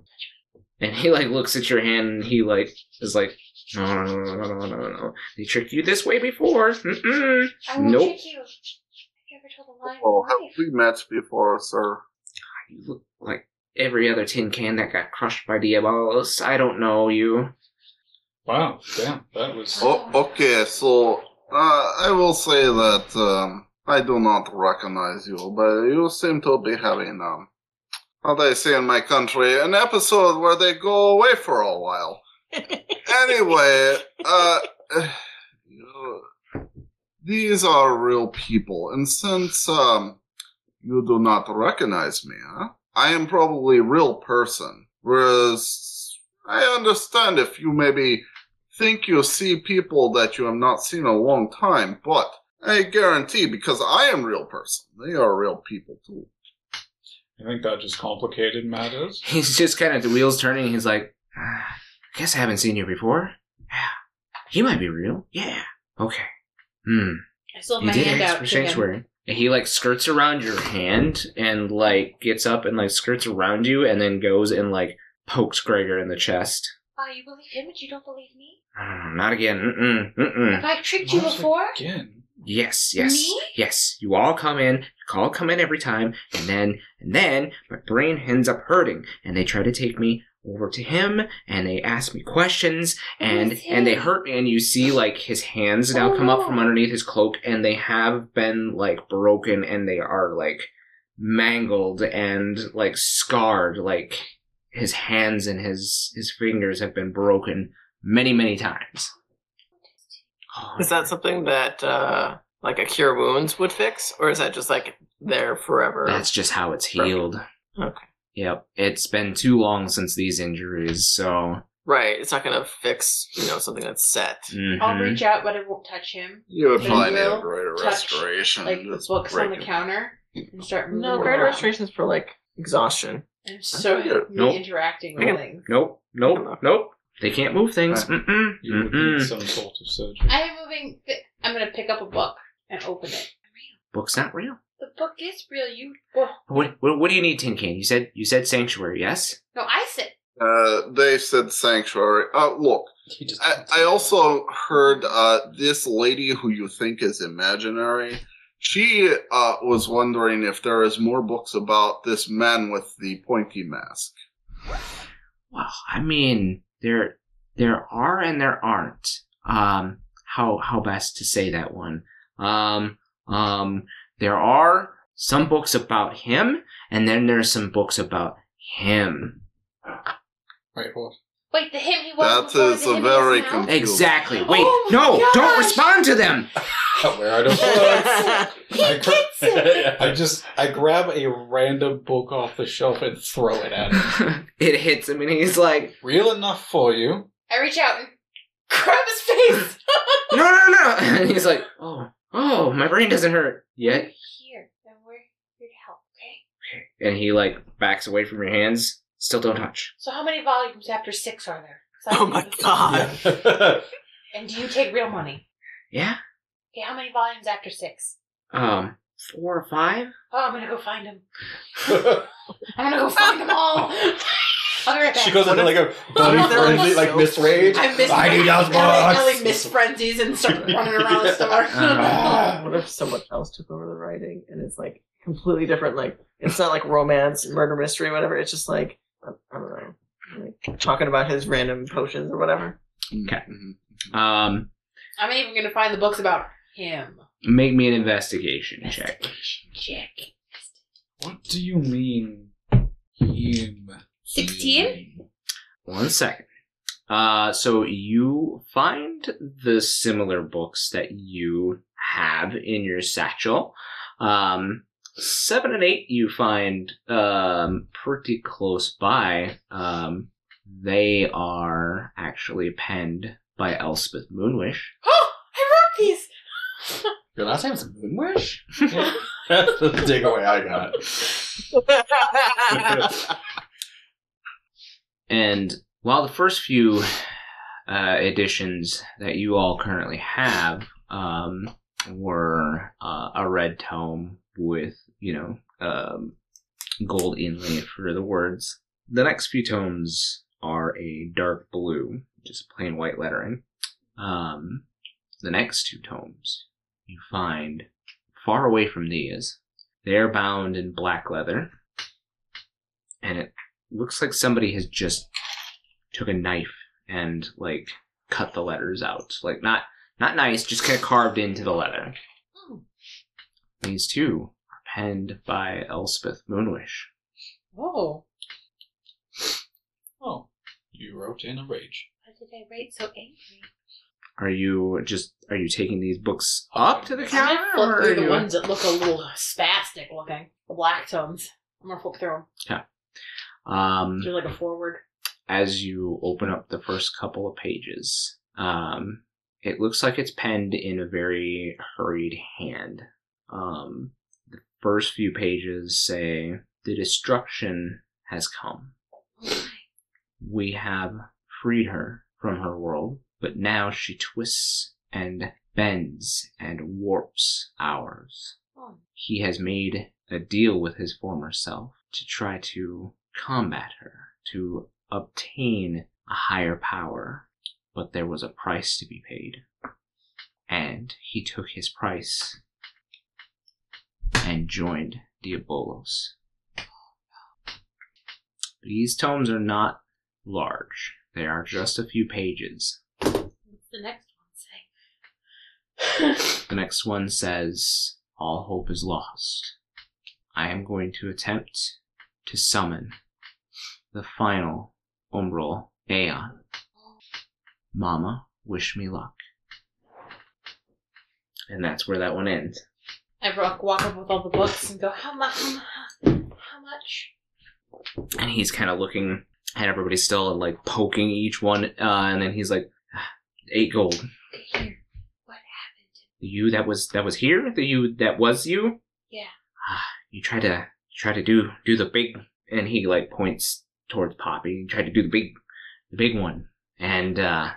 And he like looks at your hand and he like is like no, no, no, no, no, no, no, no. They tricked you this way before. Mm-mm. I won't Nope. trick you. Have you told a lie Oh, have life? we met before, sir? You look like every other tin can that got crushed by Diabolos. I don't know you. Wow, damn, that was. Oh, okay, so uh, I will say that um, I do not recognize you, but you seem to be having, um, how they say in my country, an episode where they go away for a while. Anyway, uh, you- these are real people, and since um, you do not recognize me, huh, I am probably a real person. Whereas I understand if you maybe think you see people that you have not seen in a long time, but I guarantee because I am real person, they are real people too. I think that just complicated matters. He's just kind of the wheels turning. He's like, ah, I guess I haven't seen you before. Yeah, you might be real. Yeah. Okay. Hmm. I still have You my did hand ask out for to him. sanctuary. And he like skirts around your hand and like gets up and like skirts around you and then goes and like pokes Gregor in the chest. Oh, you believe him, but you don't believe me? "Mm, Not again. Mm-mm. Mm-mm. Have I tricked you Once before? Again. Yes, yes, Me? yes. You all come in. You all come in every time, and then and then my brain ends up hurting, and they try to take me over to him, and they ask me questions, and and they hurt me, and you see like his hands now Oh, come up from underneath his cloak, and they have been like broken, and they are like mangled and like scarred, like his hands and his his fingers have been broken many many times. Oh, Is that something that uh like a cure wounds would fix, or is that just like there forever? That's just how it's healed. Okay. Yep. It's been too long since these injuries, so. right. It's not gonna fix you know something that's set. mhm. I'll reach out, but it won't touch him. You would But find you it a will greater touch, restoration. Like the Just books on the counter and start moving. No, them greater around. restoration's for like exhaustion. And so Okay. me Nope. interacting Okay. with things. Nope. Nope. Nope. They can't move things. Mm-mm. You would need Mm-mm. some sort of surgery. I am moving. Th- I'm gonna pick up a book and open it. Book's not real. The book is real. You. What, what, what do you need, Tin Can? You said you said sanctuary, yes? no, I said. Uh, they said sanctuary. Uh, look, I, I also heard uh, this lady who you think is imaginary. She uh, was wondering if there is more books about this man with the pointy mask. Well, I mean, there there are and there aren't. Um, how how best to say that one? Um, um, there are some books about him, and then there's some books about him. Wait, what? Wait, the him he was. That before, is the a him very he confusing- Exactly. Wait, Oh my no, don't respond to them. Where are the books? He I, gets it. I just I grab a random book off the shelf and throw it at him. it hits him, and he's like, Real enough for you. I reach out and grab his face. "No, no, no!" And he's like, "Oh, oh, my brain doesn't hurt yet." Here, and we're here to help. Okay. And he like backs away from your hands. Still don't touch. So how many volumes after six are there? Oh my this is- god. And do you take real money? Yeah. Okay, how many volumes after six? Um, four or five. Oh, I'm gonna go find him. I'm gonna go find them all. I'll be right back. she goes into like a What buddy if there was friendly, like so- Miss Rage. I miss I need those Ellie, Ellie books. miss frenzies and start running around the store. Uh, what if someone else took over the writing and it's like completely different? Like it's not like romance, murder mystery, whatever. It's just like I, I don't know. like, talking about his random potions or whatever. Okay. Mhm. Um, I'm even gonna find the books about him. make me an investigation check. Check. What do you mean, him? 16? One second. Uh, so you find the similar books that you have in your satchel. Um, seven and eight you find um, pretty close by. Um, they are actually penned by Elspeth Moonwish. Oh, I wrote these. Your last name is Moonwish? That's the takeaway I got. And while the first few uh, editions that you all currently have um, were uh, a red tome with, you know, um, gold inlay for the words, the next few tomes are a dark blue, just plain white lettering. Um, the next two tomes you find far away from these. They're bound in black leather, and it looks like somebody has just took a knife and like cut the letters out like not not nice just kind of carved into the leather Oh. these two are penned by elspeth moonwish Oh, Oh, you wrote in a rage. why did I write so angry? are you just are you taking these books up to the I'm counter gonna flip or through are the you- ones that look a little spastic looking. The black tomes. I'm gonna flip through them. Um There's like a forward. as you open up the first couple of pages. Um, it looks like it's penned in a very hurried hand. Um, the first few pages say, The destruction has come. We have freed her from her world, but now she twists and bends and warps ours. Oh. He has made a deal with his former self to try to combat her, to obtain a higher power, but there was a price to be paid. And he took his price and joined Diabolos. These tomes are not large. They are just a few pages. What's the next one say? The next one says, All hope is lost. I am going to attempt to summon the final umbral Aeon. Mama, wish me luck. And that's where that one ends. I walk, walk up with all the books and go, how much? How much? And he's kind of looking at everybody still and like poking each one. Uh, and then he's like, "Ah, eight gold. Here. What happened? The you that was that was here. The you that was you. Yeah. Ah, you try to try to do do the big, and he like points towards Poppy. You tried to do the big, the big one, and uh,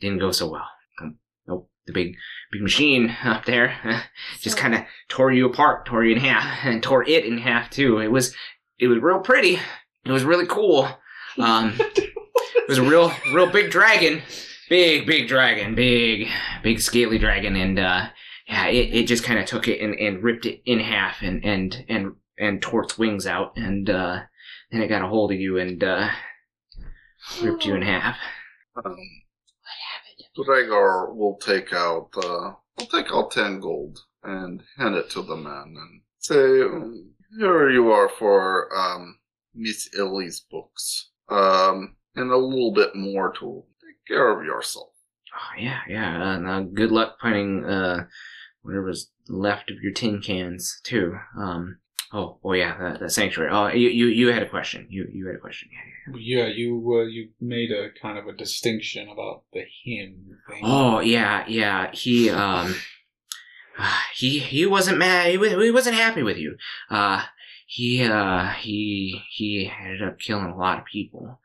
didn't go so well. Um, nope, the big big machine up there just kind of tore you apart, tore you in half, and tore it in half too. It was it was real pretty. It was really cool. Um, it was a real real big dragon, big big dragon, big big scaly dragon, and uh, yeah, it, it just kind of took it and, and ripped it in half and and and and tore its wings out, and uh, then it got a hold of you and uh, ripped you in half. Um, What happened? Gregor will take out uh, will take out ten gold and hand it to the man and say, um, "Here you are for um, Miss Ellie's books, um, and a little bit more to take care of yourself." Oh, yeah, yeah. And, uh, good luck finding uh, whatever's left of your tin cans too. Um, oh, oh yeah, the, that sanctuary. Oh, you, you you had a question. You you had a question. Yeah, yeah. Yeah, you uh, you made a kind of a distinction about the him thing. Oh yeah, yeah. He um, he he wasn't mad. He, he wasn't happy with you. Uh, he uh he he ended up killing a lot of people.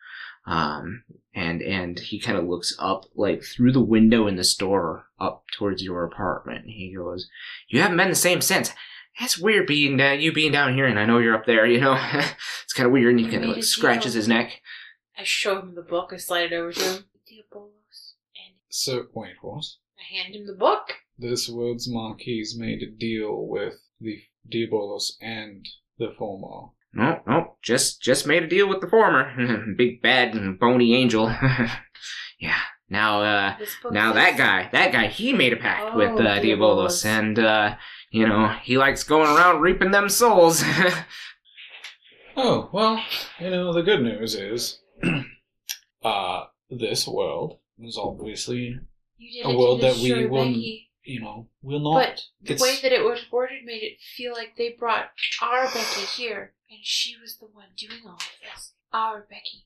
Um, and and he kind of looks up like through the window in the store up towards your apartment. He goes, "You haven't been the same since." That's weird being uh, you being down here, and I know you're up there. You know, it's kind of weird. And he kind of like scratches deal. his neck. I show him the book. I slide it over to him. Diabolos. And So wait, what? I hand him the book. This world's Marquies made a deal with the Diabolos and the Formal. No, no, just just made a deal with the former big bad and bony angel. yeah. Now uh now says- that guy, that guy, he made a pact Oh, with uh, Diabolos. Diabolos, and uh, you know he likes going around reaping them souls. Oh, well, you know, the good news is uh this world is obviously, a world that we destroy wouldn't- Becky, you know, will not But the it's- way that it was worded made it feel like they brought our Becky here, and she was the one doing all of this. Our Becky.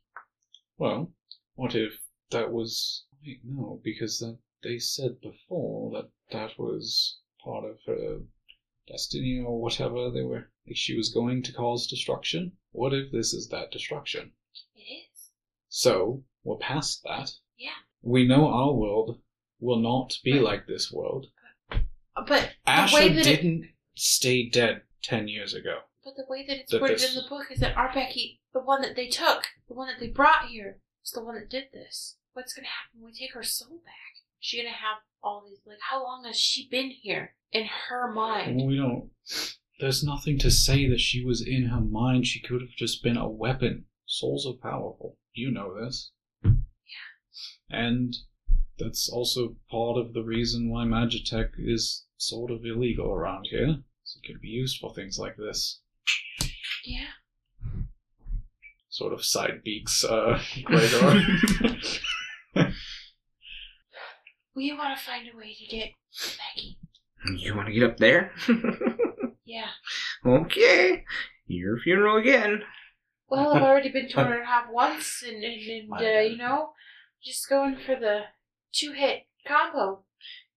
Well, what if that was wait, no, because that they said before that that was part of her destiny or whatever they were like she was going to cause destruction. What if this is that destruction? It is. So, we're past that. Yeah. We know our world will not be Right. like this world. Uh, But Asher that it, didn't stay dead ten years ago. but the way that it's that worded this- in the book is that our Becky, the one that they took, the one that they brought here, is the one that did this. What's gonna happen when we take her soul back? She gonna have all these like how long has she been here in her mind? We don't. There's nothing to say that she was in her mind. She could have just been a weapon. Souls are powerful. You know this. Yeah. And that's also part of the reason why Magitech is sort of illegal around here. So it could be used for things like this. Yeah. Sort of side beaks, uh, Gregor. We want to find a way to get Becky. you want to get up there? Yeah. okay, your funeral again. Well, I've already been torn in half once, and, and, and uh, you know, just going for the two hit combo.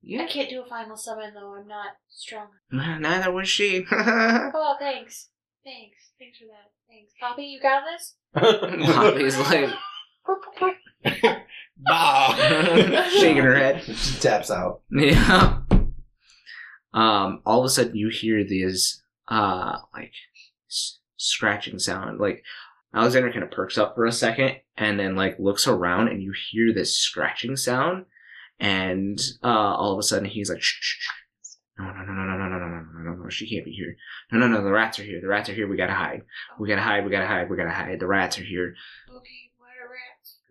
Yeah. I can't do a final summon though. I'm not strong. neither was she. Oh, thanks. Thanks. Thanks for that. Thanks. Poppy, you got this? Poppy's like bah! shaking her head. She taps out. Yeah. Um, all of a sudden you hear these, uh, like, s- scratching sound. Like, Alexander kind of perks up for a second and then, like, looks around and you hear this scratching sound. And, uh, all of a sudden he's like, shh, shh, shh. No, no, no, no, no, no, no, no, no, no, no, no, she can't be here. No, no, no, the rats are here. The rats are here. We gotta hide. We gotta hide. We gotta hide. We gotta hide. The rats are here. Okay, what are rats?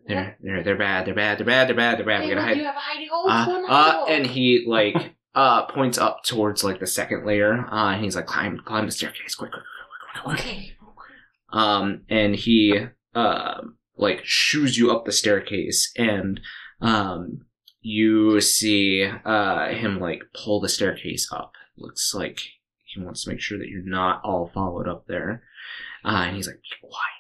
They're, they're, they're bad. They're bad. They're bad. They're bad. They're bad. We Hey, gotta hide. you have a hidey hole? Uh, uh, and he like uh points up towards like the second layer. Uh, and he's like, climb, climb the staircase, quick, quick, quick, quick, quick, quick. Okay. Um, and he uh like shoos you up the staircase, and um you see uh him like pull the staircase up. Looks like he wants to make sure that you're not all followed up there. Uh, and he's like, be quiet.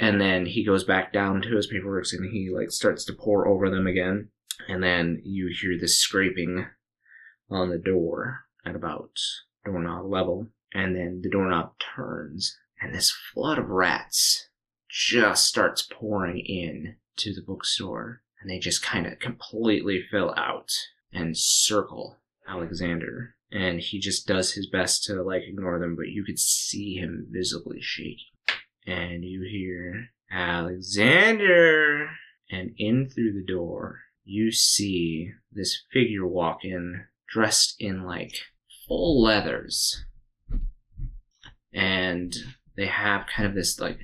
And then he goes back down to his paperwork and he like starts to pore over them again. And then you hear this scraping on the door at about doorknob level. And then the doorknob turns and this flood of rats just starts pouring in to the bookstore. And they just kind of completely fill out and circle Alexander. And he just does his best to like ignore them, but you could see him visibly shaking. And you hear Alexander. And in through the door, you see this figure walk in dressed in like full leathers. And they have kind of this like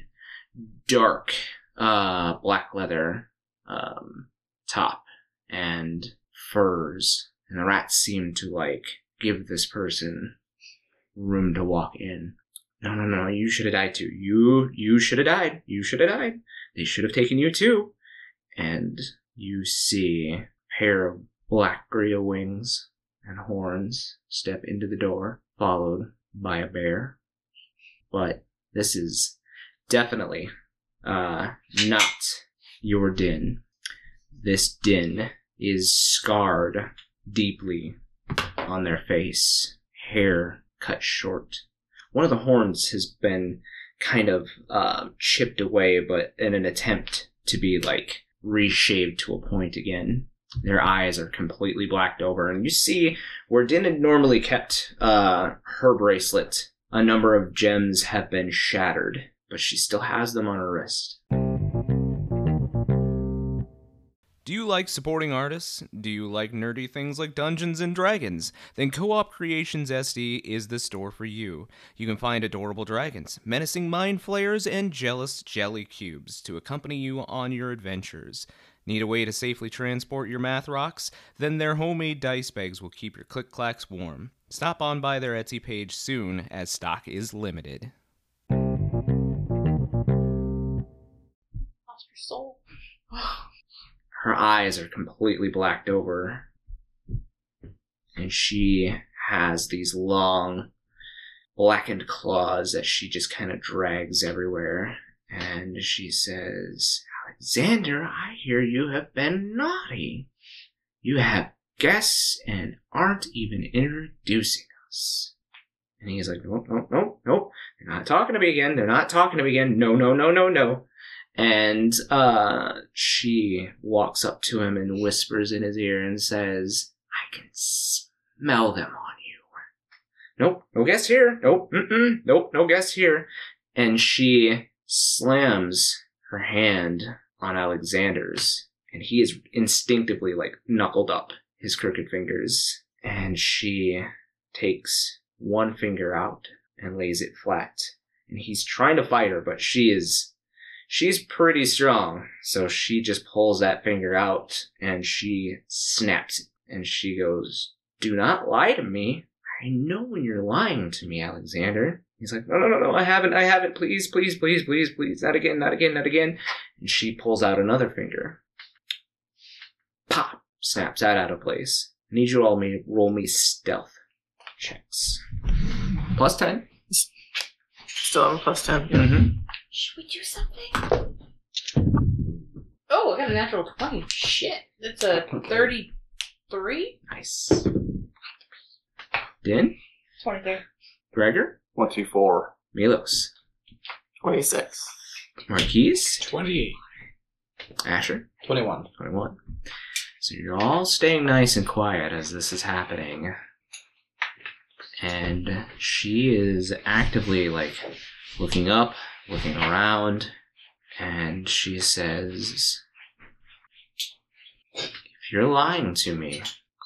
dark uh black leather um top and furs. And the rats seem to like give this person room to walk in. No, no, no, you should have died too. You, you should have died. You should have died. They should have taken you too. And you see a pair of black grill wings and horns step into the door, followed by a bear. But this is definitely uh, not your din. This din is scarred deeply on their face, hair cut short. One of the horns has been kind of uh, chipped away, but in an attempt to be like reshaved to a point again. Their eyes are completely blacked over, and you see where Din had normally kept uh, her bracelet. A number of gems have been shattered, but she still has them on her wrist. You like supporting artists? Do you like nerdy things like Dungeons and Dragons? Then Co op Creations SD is the store for you. You can find adorable dragons, menacing mind flayers, and jealous jelly cubes to accompany you on your adventures. Need a way to safely transport your math rocks? Then their homemade dice bags will keep your click clacks warm. Stop on by their Etsy page soon, as stock is limited. Lost your soul. her eyes are completely blacked over. And she has these long blackened claws that she just kind of drags everywhere. And she says alexander i hear you have been naughty. You have guests and aren't even introducing us. And he's like nope nope nope nope. They're not talking to me again. They're not talking to me again. No no no no no and uh, she walks up to him and whispers in his ear and says, I can smell them on you. Nope, no guest here. Nope, mm-mm, nope, no guest here. And she slams her hand on Alexander's, and he is instinctively like knuckled up his crooked fingers. And she takes one finger out and lays it flat. And he's trying to fight her, but she is she's pretty strong. So she just pulls that finger out and she snaps it. And she goes, Do not lie to me. I know when you're lying to me, Alexander. He's like, No, no, no, no, I haven't, I haven't. Please, please, please, please, please. Not again, not again, not again. And she pulls out another finger. Pop! Snaps that out of place. I need you to me, roll me stealth checks. Plus 10. Still have a plus 10. Mm-hmm. Should we do something? Oh, I got a natural 20. Shit. That's a 33? Nice. Din? 23. Gregor? 24. Milos? 26. Marquies? 28. Asher? 21. 21. So you're all staying nice and quiet as this is happening. And she is actively, like, looking up, looking around, and she says, If you're lying to me,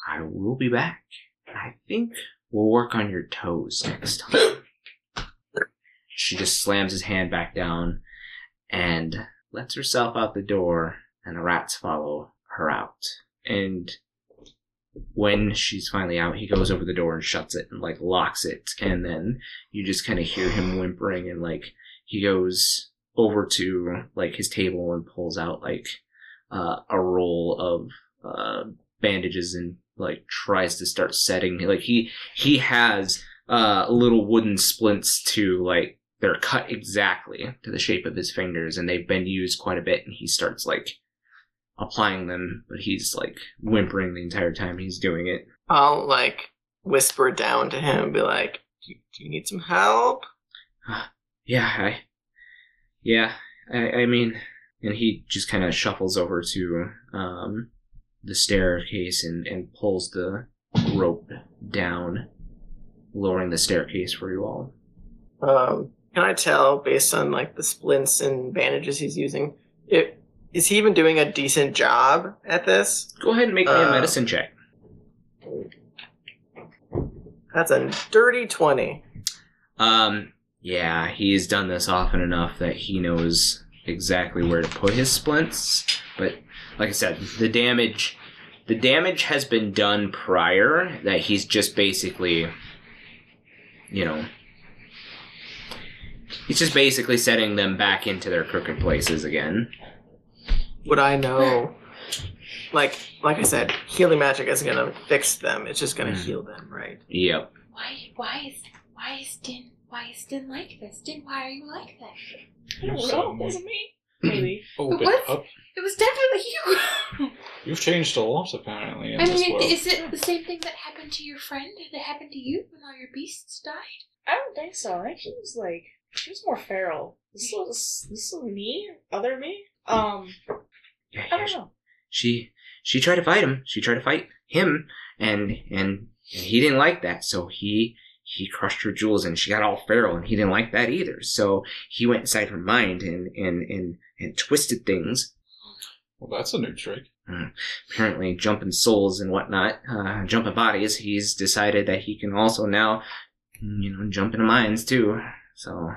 I will be back. I think we'll work on your toes next time. She just slams his hand back down and lets herself out the door, and the rats follow her out. And when she's finally out, he goes over the door and shuts it and like locks it, and then you just kind of hear him whimpering and like he goes over to like his table and pulls out like uh, a roll of uh, bandages and like tries to start setting like he he has uh, little wooden splints to like they're cut exactly to the shape of his fingers and they've been used quite a bit and he starts like applying them but he's like whimpering the entire time he's doing it I'll like whisper down to him and be like, do you, do you need some help? yeah i yeah i, I mean and he just kind of shuffles over to um, the staircase and, and pulls the rope down lowering the staircase for you all Um, can I tell based on like the splints and bandages he's using, it, is he even doing a decent job at this? go ahead and make me a Uh, medicine check That's a dirty 20. Um, yeah, he's done this often enough that he knows exactly where to put his splints. But like I said, the damage, the damage has been done prior. That he's just basically, you know, he's just basically setting them back into their crooked places again. Would I know? Like, like I said, healing magic isn't gonna fix them. It's just gonna Mm. heal them, right? Yep. Why, why is, why is Din, why is Din like this? Din, why are you like this? I don't know. It wasn't me. Maybe. Open What? up. It was definitely you. You've changed a lot, apparently, in I this mean, world. is it the same thing that happened to your friend that happened to you when all your beasts died? I don't think so. I think she was like she was more feral. This was this was me, other me. Um, Yeah, I yeah, don't know. she she tried to fight him. She tried to fight him, and and, and he didn't like that. So he he crushed her jewels, and she got all feral, and he didn't like that either. So he went inside her mind and and and and twisted things. Well, that's a new trick. uh, apparently jumping souls and whatnot, uh, jumping bodies. He's decided that he can also now, you know, jump into mines too. So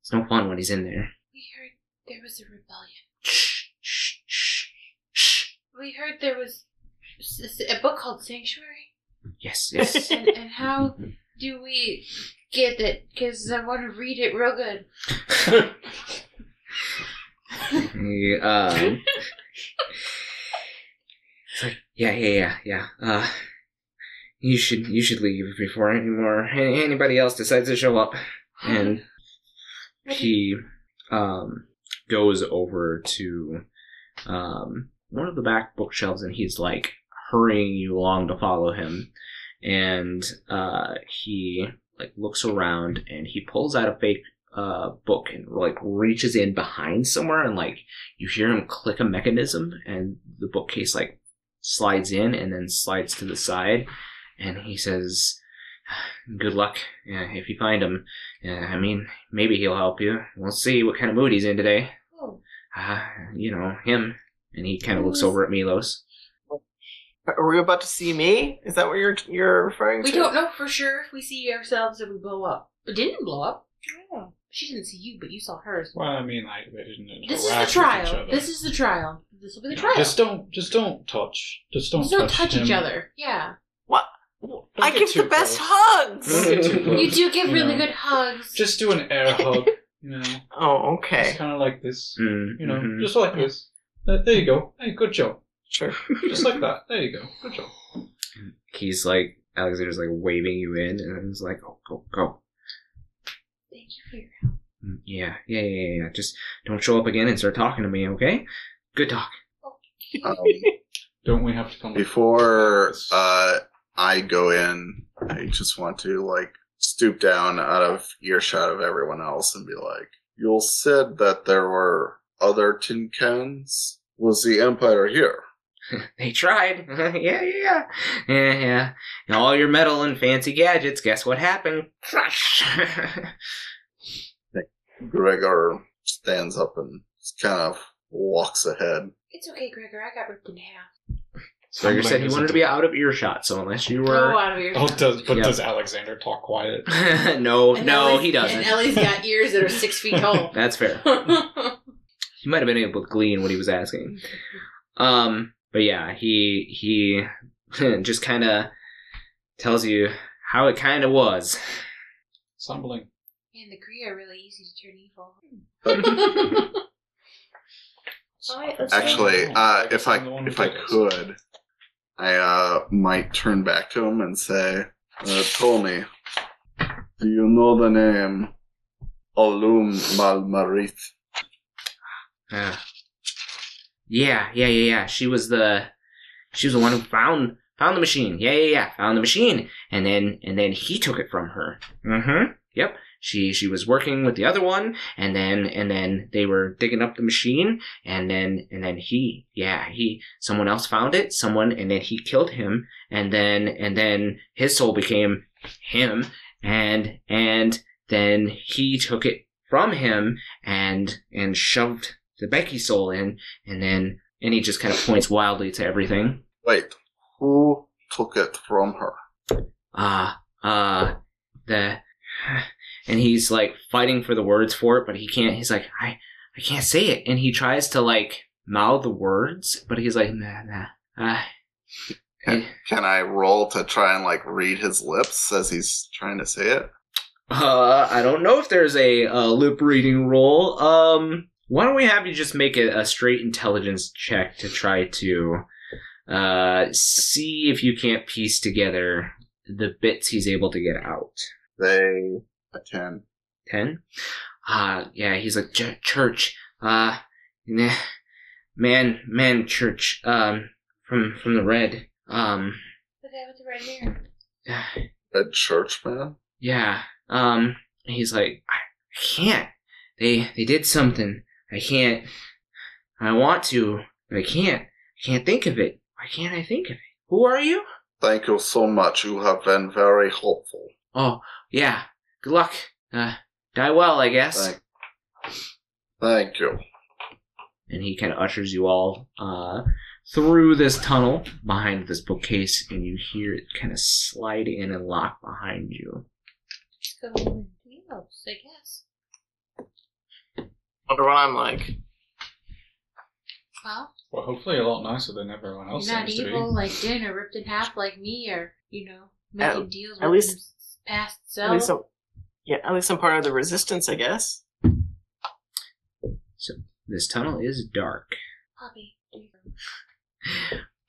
it's no fun when he's in there. We heard there was a rebellion. Shh, shh, shh, shh. We heard there was a book called Sanctuary. Yes, yes. And, and how do we get it? Because I want to read it real good. Um, it's like, yeah, yeah, yeah, yeah. Uh, you should, you should leave before any more anybody else decides to show up. And he, um, goes over to, um, one of the back bookshelves, and he's like hurrying you along to follow him. And uh, he like looks around, and he pulls out a fake uh, book and like reaches in behind somewhere and like you hear him click a mechanism and the bookcase like slides in and then slides to the side. And he says good luck yeah, if you find him. Yeah, i mean maybe he'll help you. We'll see what kind of mood he's in today. Oh, uh, you know him. And he kind of looks over at milos Are we about to see me? Is that what you're you're referring we to? We don't know for sure if we see ourselves if we blow up. It didn't blow up. Yeah. She didn't see you, but you saw hers. Well, I mean, like they didn't interact This is the trial. This is the trial. This will be the trial. Just don't, just don't touch. Just don't Just don't touch, touch each him. other. Yeah. Don't I give the best close. hugs. Don't get too close. You do give you really know. good hugs. Just do an air hug. You know, Oh, it's okay. kind of like this. Mm, You know, mhm. just like this. There there you go. Hey, good job. Sure. Just like that. There you go. Good job. he's like alexander's like waving you in and he's like oh, go go Thank you for your help. Mm, yeah yeah yeah yeah yeah. just don't show up again and start talking to me okay good talk Um, Don't we have to come? before uh, I go in, I just want to like stoop down out of earshot of everyone else and be like, "You said that there were other tin cans. Was the Empire here?" They tried. yeah, yeah, yeah. Yeah, yeah. And all your metal and fancy gadgets, guess what happened? Crush. Gregor stands up and kind of walks ahead. It's okay, Gregor. I got ripped in half. Gregor said he wanted to be out of earshot, so unless you were. Go out of earshot. Oh, does but Yeah. does Alexander talk quiet? no, And no, Ellie's- he doesn't. And Ellie's got ears that are six feet tall. That's fair. He might have been able to glean what he was asking. Um, but yeah, he he just kind of tells you how it kind of was. Stumbling. Man, the Kree are really easy to turn evil. Actually, uh, if I I'm the one who if I could, I uh, might turn back to him and say, uh, "Tony, do you know the name Alum Malmarit?" Uh, yeah, yeah, yeah, yeah. She was the she was the one who found found the machine. Yeah, yeah, yeah. Found the machine, and then and then he took it from her. Mm-hmm. Yep. She she was working with the other one, and then and then they were digging up the machine, and then and then he yeah he someone else found it, someone, and then he killed him, and then and then his soul became him, and and then he took it from him and and shoved the Becky soul in, and then and he just kind of points wildly to everything. Wait, who took it from her? Uh uh the and he's like fighting for the words for it, but he can't he's like, I I can't say it. And he tries to like mouth the words, but he's like, nah nah. Uh, Can, can I roll to try and like read his lips as he's trying to say it? Uh, I don't know if there's a, uh lip reading roll. Um, why don't we have you just make a, a straight intelligence check to try to uh see if you can't piece together the bits he's able to get out. They a ten. Ten. Uh, yeah, he's like "Ch- church. Uh, nah, man, man, church. Um, from from the red. Um, The guy with the red hair. A churchman. Yeah. Um he's like I, I can't. They they did something. I can't I want to, but I can't. I can't think of it. Why can't I think of it? Who are you? Thank you so much. You have been very helpful. Oh, yeah. Good luck. Uh die well, I guess. Thank, thank you. and he kind of ushers you all uh, through this tunnel behind this bookcase, and you hear it kind of slide in and lock behind you. Let's go with Milos, I guess. Wonder what I'm like. Well, Well, hopefully a lot nicer than everyone else you're not seems to be. evil like Din or ripped in half like me or, you know, making At- deals at with least- his past At self. least I'm, yeah, at least I'm part of the resistance, I guess. So this tunnel is dark. Poppy,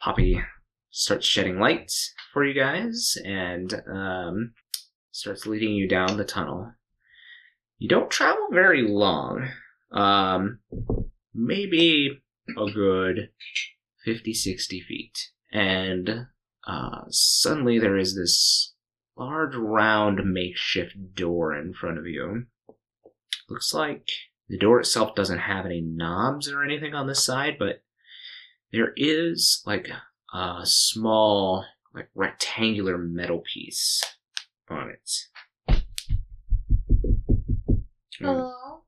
Poppy starts shedding lights for you guys and um, starts leading you down the tunnel. You don't travel very long. Um, maybe a good 50, 60 feet. And uh, suddenly there is this large, round, makeshift door in front of you. Looks like the door itself doesn't have any knobs or anything on this side, but there is like a small, like rectangular metal piece on it. Hello?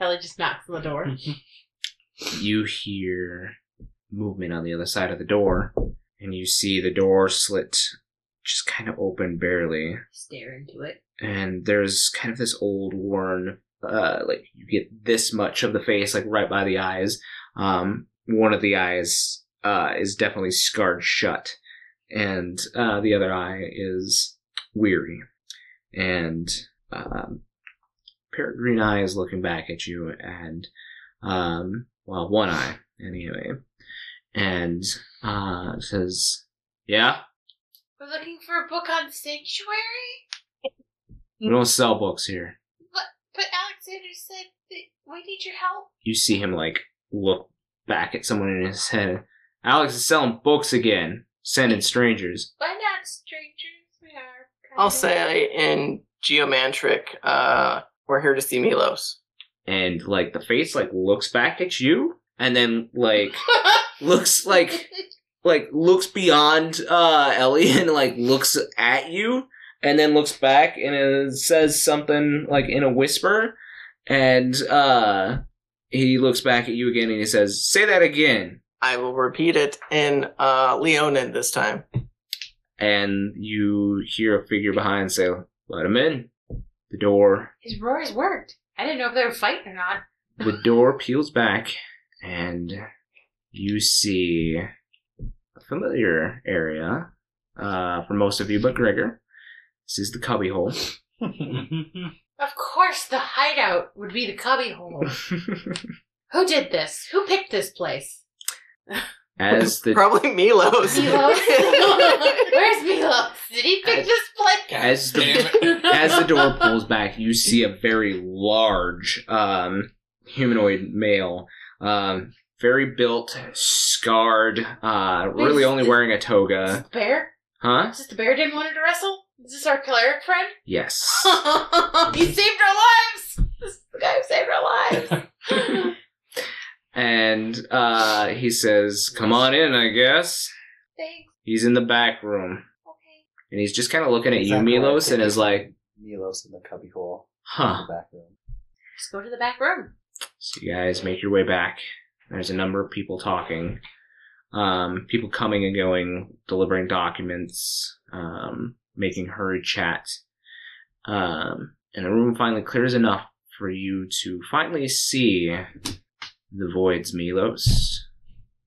Ellie just knocks on the door. You hear movement on the other side of the door, and you see the door slit just kind of open barely. Stare into it. and there's kind of this old worn uh like you get this much of the face like right by the eyes um one of the eyes uh is definitely scarred shut and uh the other eye is weary and um peregrine eye is looking back at you and um well one eye anyway and uh says yeah We're looking for a book on sanctuary? we don't sell books here But Alexander said that we need your help. you see him like look back at someone in his head. Alex is selling books again, sending strangers. Why not strangers? We are. kind I'll of- say in Geomantric, uh, we're here to see Milos. And like the face like looks back at you and then like looks like like looks beyond uh Ellie and like looks at you and then looks back and it says something like in a whisper and uh he looks back at you again and he says, Say that again. I will repeat it in uh, Leonin this time. and you hear a figure behind say, "Let him in." The door, His roars worked. I didn't know if they were fighting or not. the door peels back, and you see a familiar area uh, for most of you, but Gregor. This is the cubbyhole. Of course, the hideout would be the cubbyhole. Who did this? Who picked this place? As the Probably Milos. Milos? Where's Milos? Did he pick this place? as the as the door pulls back, you see a very large um, humanoid male, um, very built, scarred, uh, really only wearing a toga. Bear? Huh? Is this the bear didn't want to wrestle? Is this our cleric friend? Yes. he saved our lives! This is the guy who saved our lives! And uh, he says, "Come on in, I guess." Thanks. He's in the back room, Okay. and he's just kind of looking at you, Exactly Milos, and is like, Milos in the cubbyhole "Huh." in the back room. Let's go to the back room. So you guys make your way back. There's a number of people talking. Um, people coming and going, delivering documents, um, making hurried chat. Um, and the room finally clears enough for you to finally see the Void's Milos.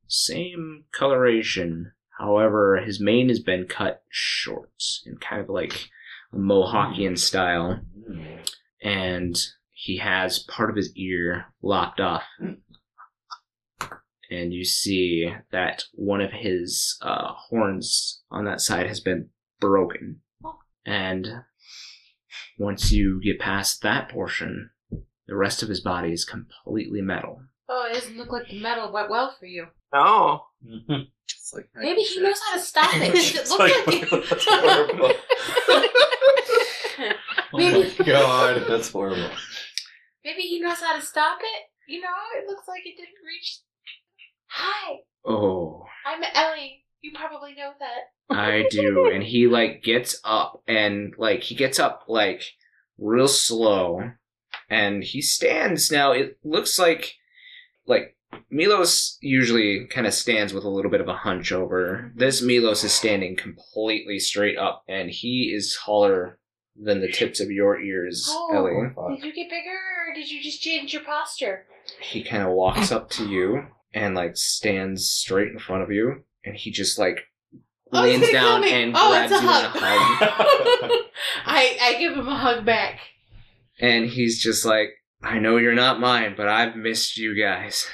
Same coloration. However, his mane has been cut short in kind of like a Mohawkian hmm. style. Hmm. And he has part of his ear lopped off. Hmm. And you see that one of his uh, horns on that side has been broken. And once you get past that portion, the rest of his body is completely metal. Oh, it doesn't look like the metal went well for you. Oh. Mm-hmm. It's like Maybe he knows how to stop it. 'cause It It's looks like- like, that's horrible. Oh Maybe- my god. That's horrible. Maybe he knows how to stop it. You know, it looks like it didn't reach. Hi, Oh, I'm Ellie. You probably know that. I do. And he like gets up and like he gets up like real slow and he stands now. It looks like like Milos usually kind of stands with a little bit of a hunch over. This Milos is standing completely straight up, and he is taller than the tips of your ears, Oh. Ellie. Oh, fuck. Did you get bigger or did you just change your posture? He kind of walks up to you and like stands straight in front of you, and he just like Oh, leans gonna down and oh, grabs it's a you in a hug. hug. I, I give him a hug back. and he's just like, "I know you're not mine, but I've missed you guys."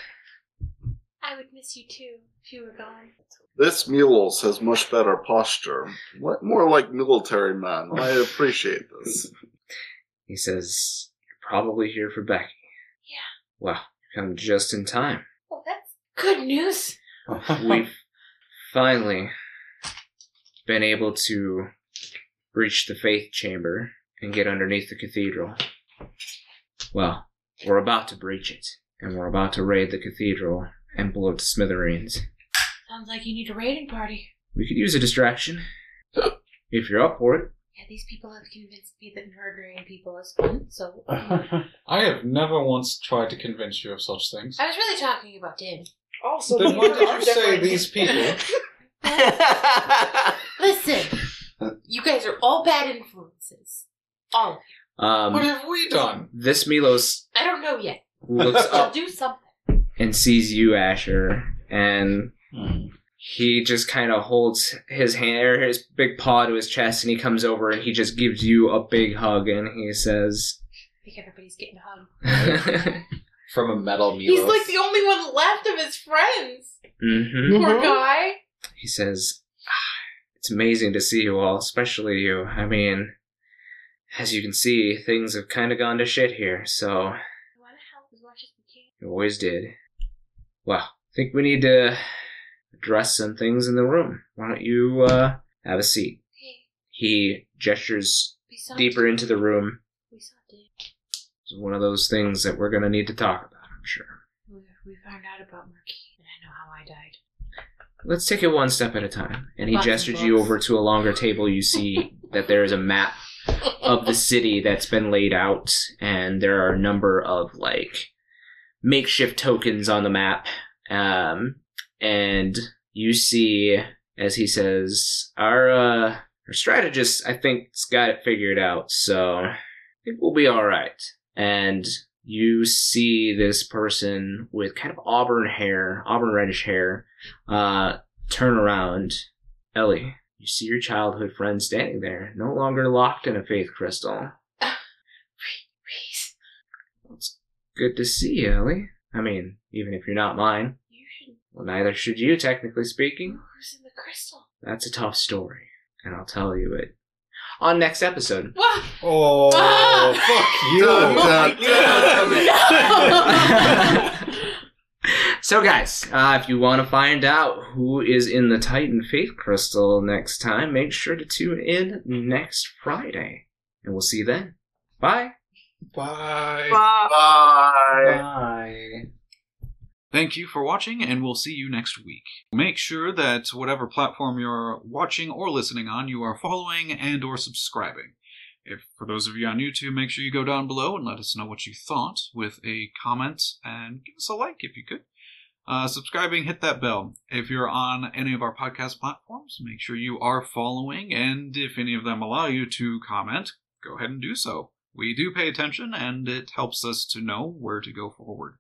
I would miss you too if you were gone. This Milos has much better posture. What- More like military men. I appreciate this. He says, You're probably here for Becky. Yeah. Well, you come just in time. Well, that's good news. We've finally been able to reach the faith chamber and get underneath the cathedral. Well, we're about to breach it, and we're about to raid the cathedral and blow it to smithereens. Sounds like you need a raiding party. We could use a distraction. If you're up for it. Yeah, these people have convinced me that murdering people is fun, so. I have never once tried to convince you of such things. I was really talking about Din. Also, Then the why did you say these people? Listen, you guys are all bad influences. All of you. Um, What have we done? this Milos I don't know yet. looks I'll up do something. and sees you, Asher, and he just kind of holds his hand, or his big paw to his chest, and he comes over and he just gives you a big hug, and he says, I think everybody's getting a hug. From a metal music. He's like the only one left of his friends. hmm Poor Mhm. guy. He says, "Ah, "It's amazing to see you all, especially you. I mean, as you can see, things have kind of gone to shit here. So I want to help as much as we can. you always did. Well, I think we need to address some things in the room. Why don't you uh, have a seat?" Okay, He gestures deeper Din. into the room. We saw Din. It's one of those things that we're going to need to talk about, I'm sure. We, found out about Marquies, and I know how I died. Let's take it one step at a time. And he Lots gestures you over to a longer table. You see that there is a map of the city that's been laid out, and there are a number of like makeshift tokens on the map. Um, and you see, as he says, our uh, our strategist, I think, has got it figured out. So I think we'll be all right. And you see this person with kind of auburn hair, auburn reddish hair, uh, turn around. Ellie, you see your childhood friend standing there, no longer locked in a faith crystal. Reese, It's good to see you, Ellie. I mean, even if you're not mine. you should. Well, neither should you, technically speaking. Who's in the crystal? That's a tough story, and I'll tell you it on next episode. What? Oh, Ah! fuck you! Dun, dun. So, guys, uh, if you want to find out who is in the Titan Faith Crystal next time, make sure to tune in next Friday, and we'll see you then. Bye. Bye. Bye. Bye. Thank you for watching, and we'll see you next week. Make sure that whatever platform you're watching or listening on, you are following and or subscribing. If for those of you on YouTube, make sure you go down below and let us know what you thought with a comment and give us a like if you could. Uh, subscribing, hit that bell. If you're on any of our podcast platforms, make sure you are following, and if any of them allow you to comment, go ahead and do so. We do pay attention, and it helps us to know where to go forward.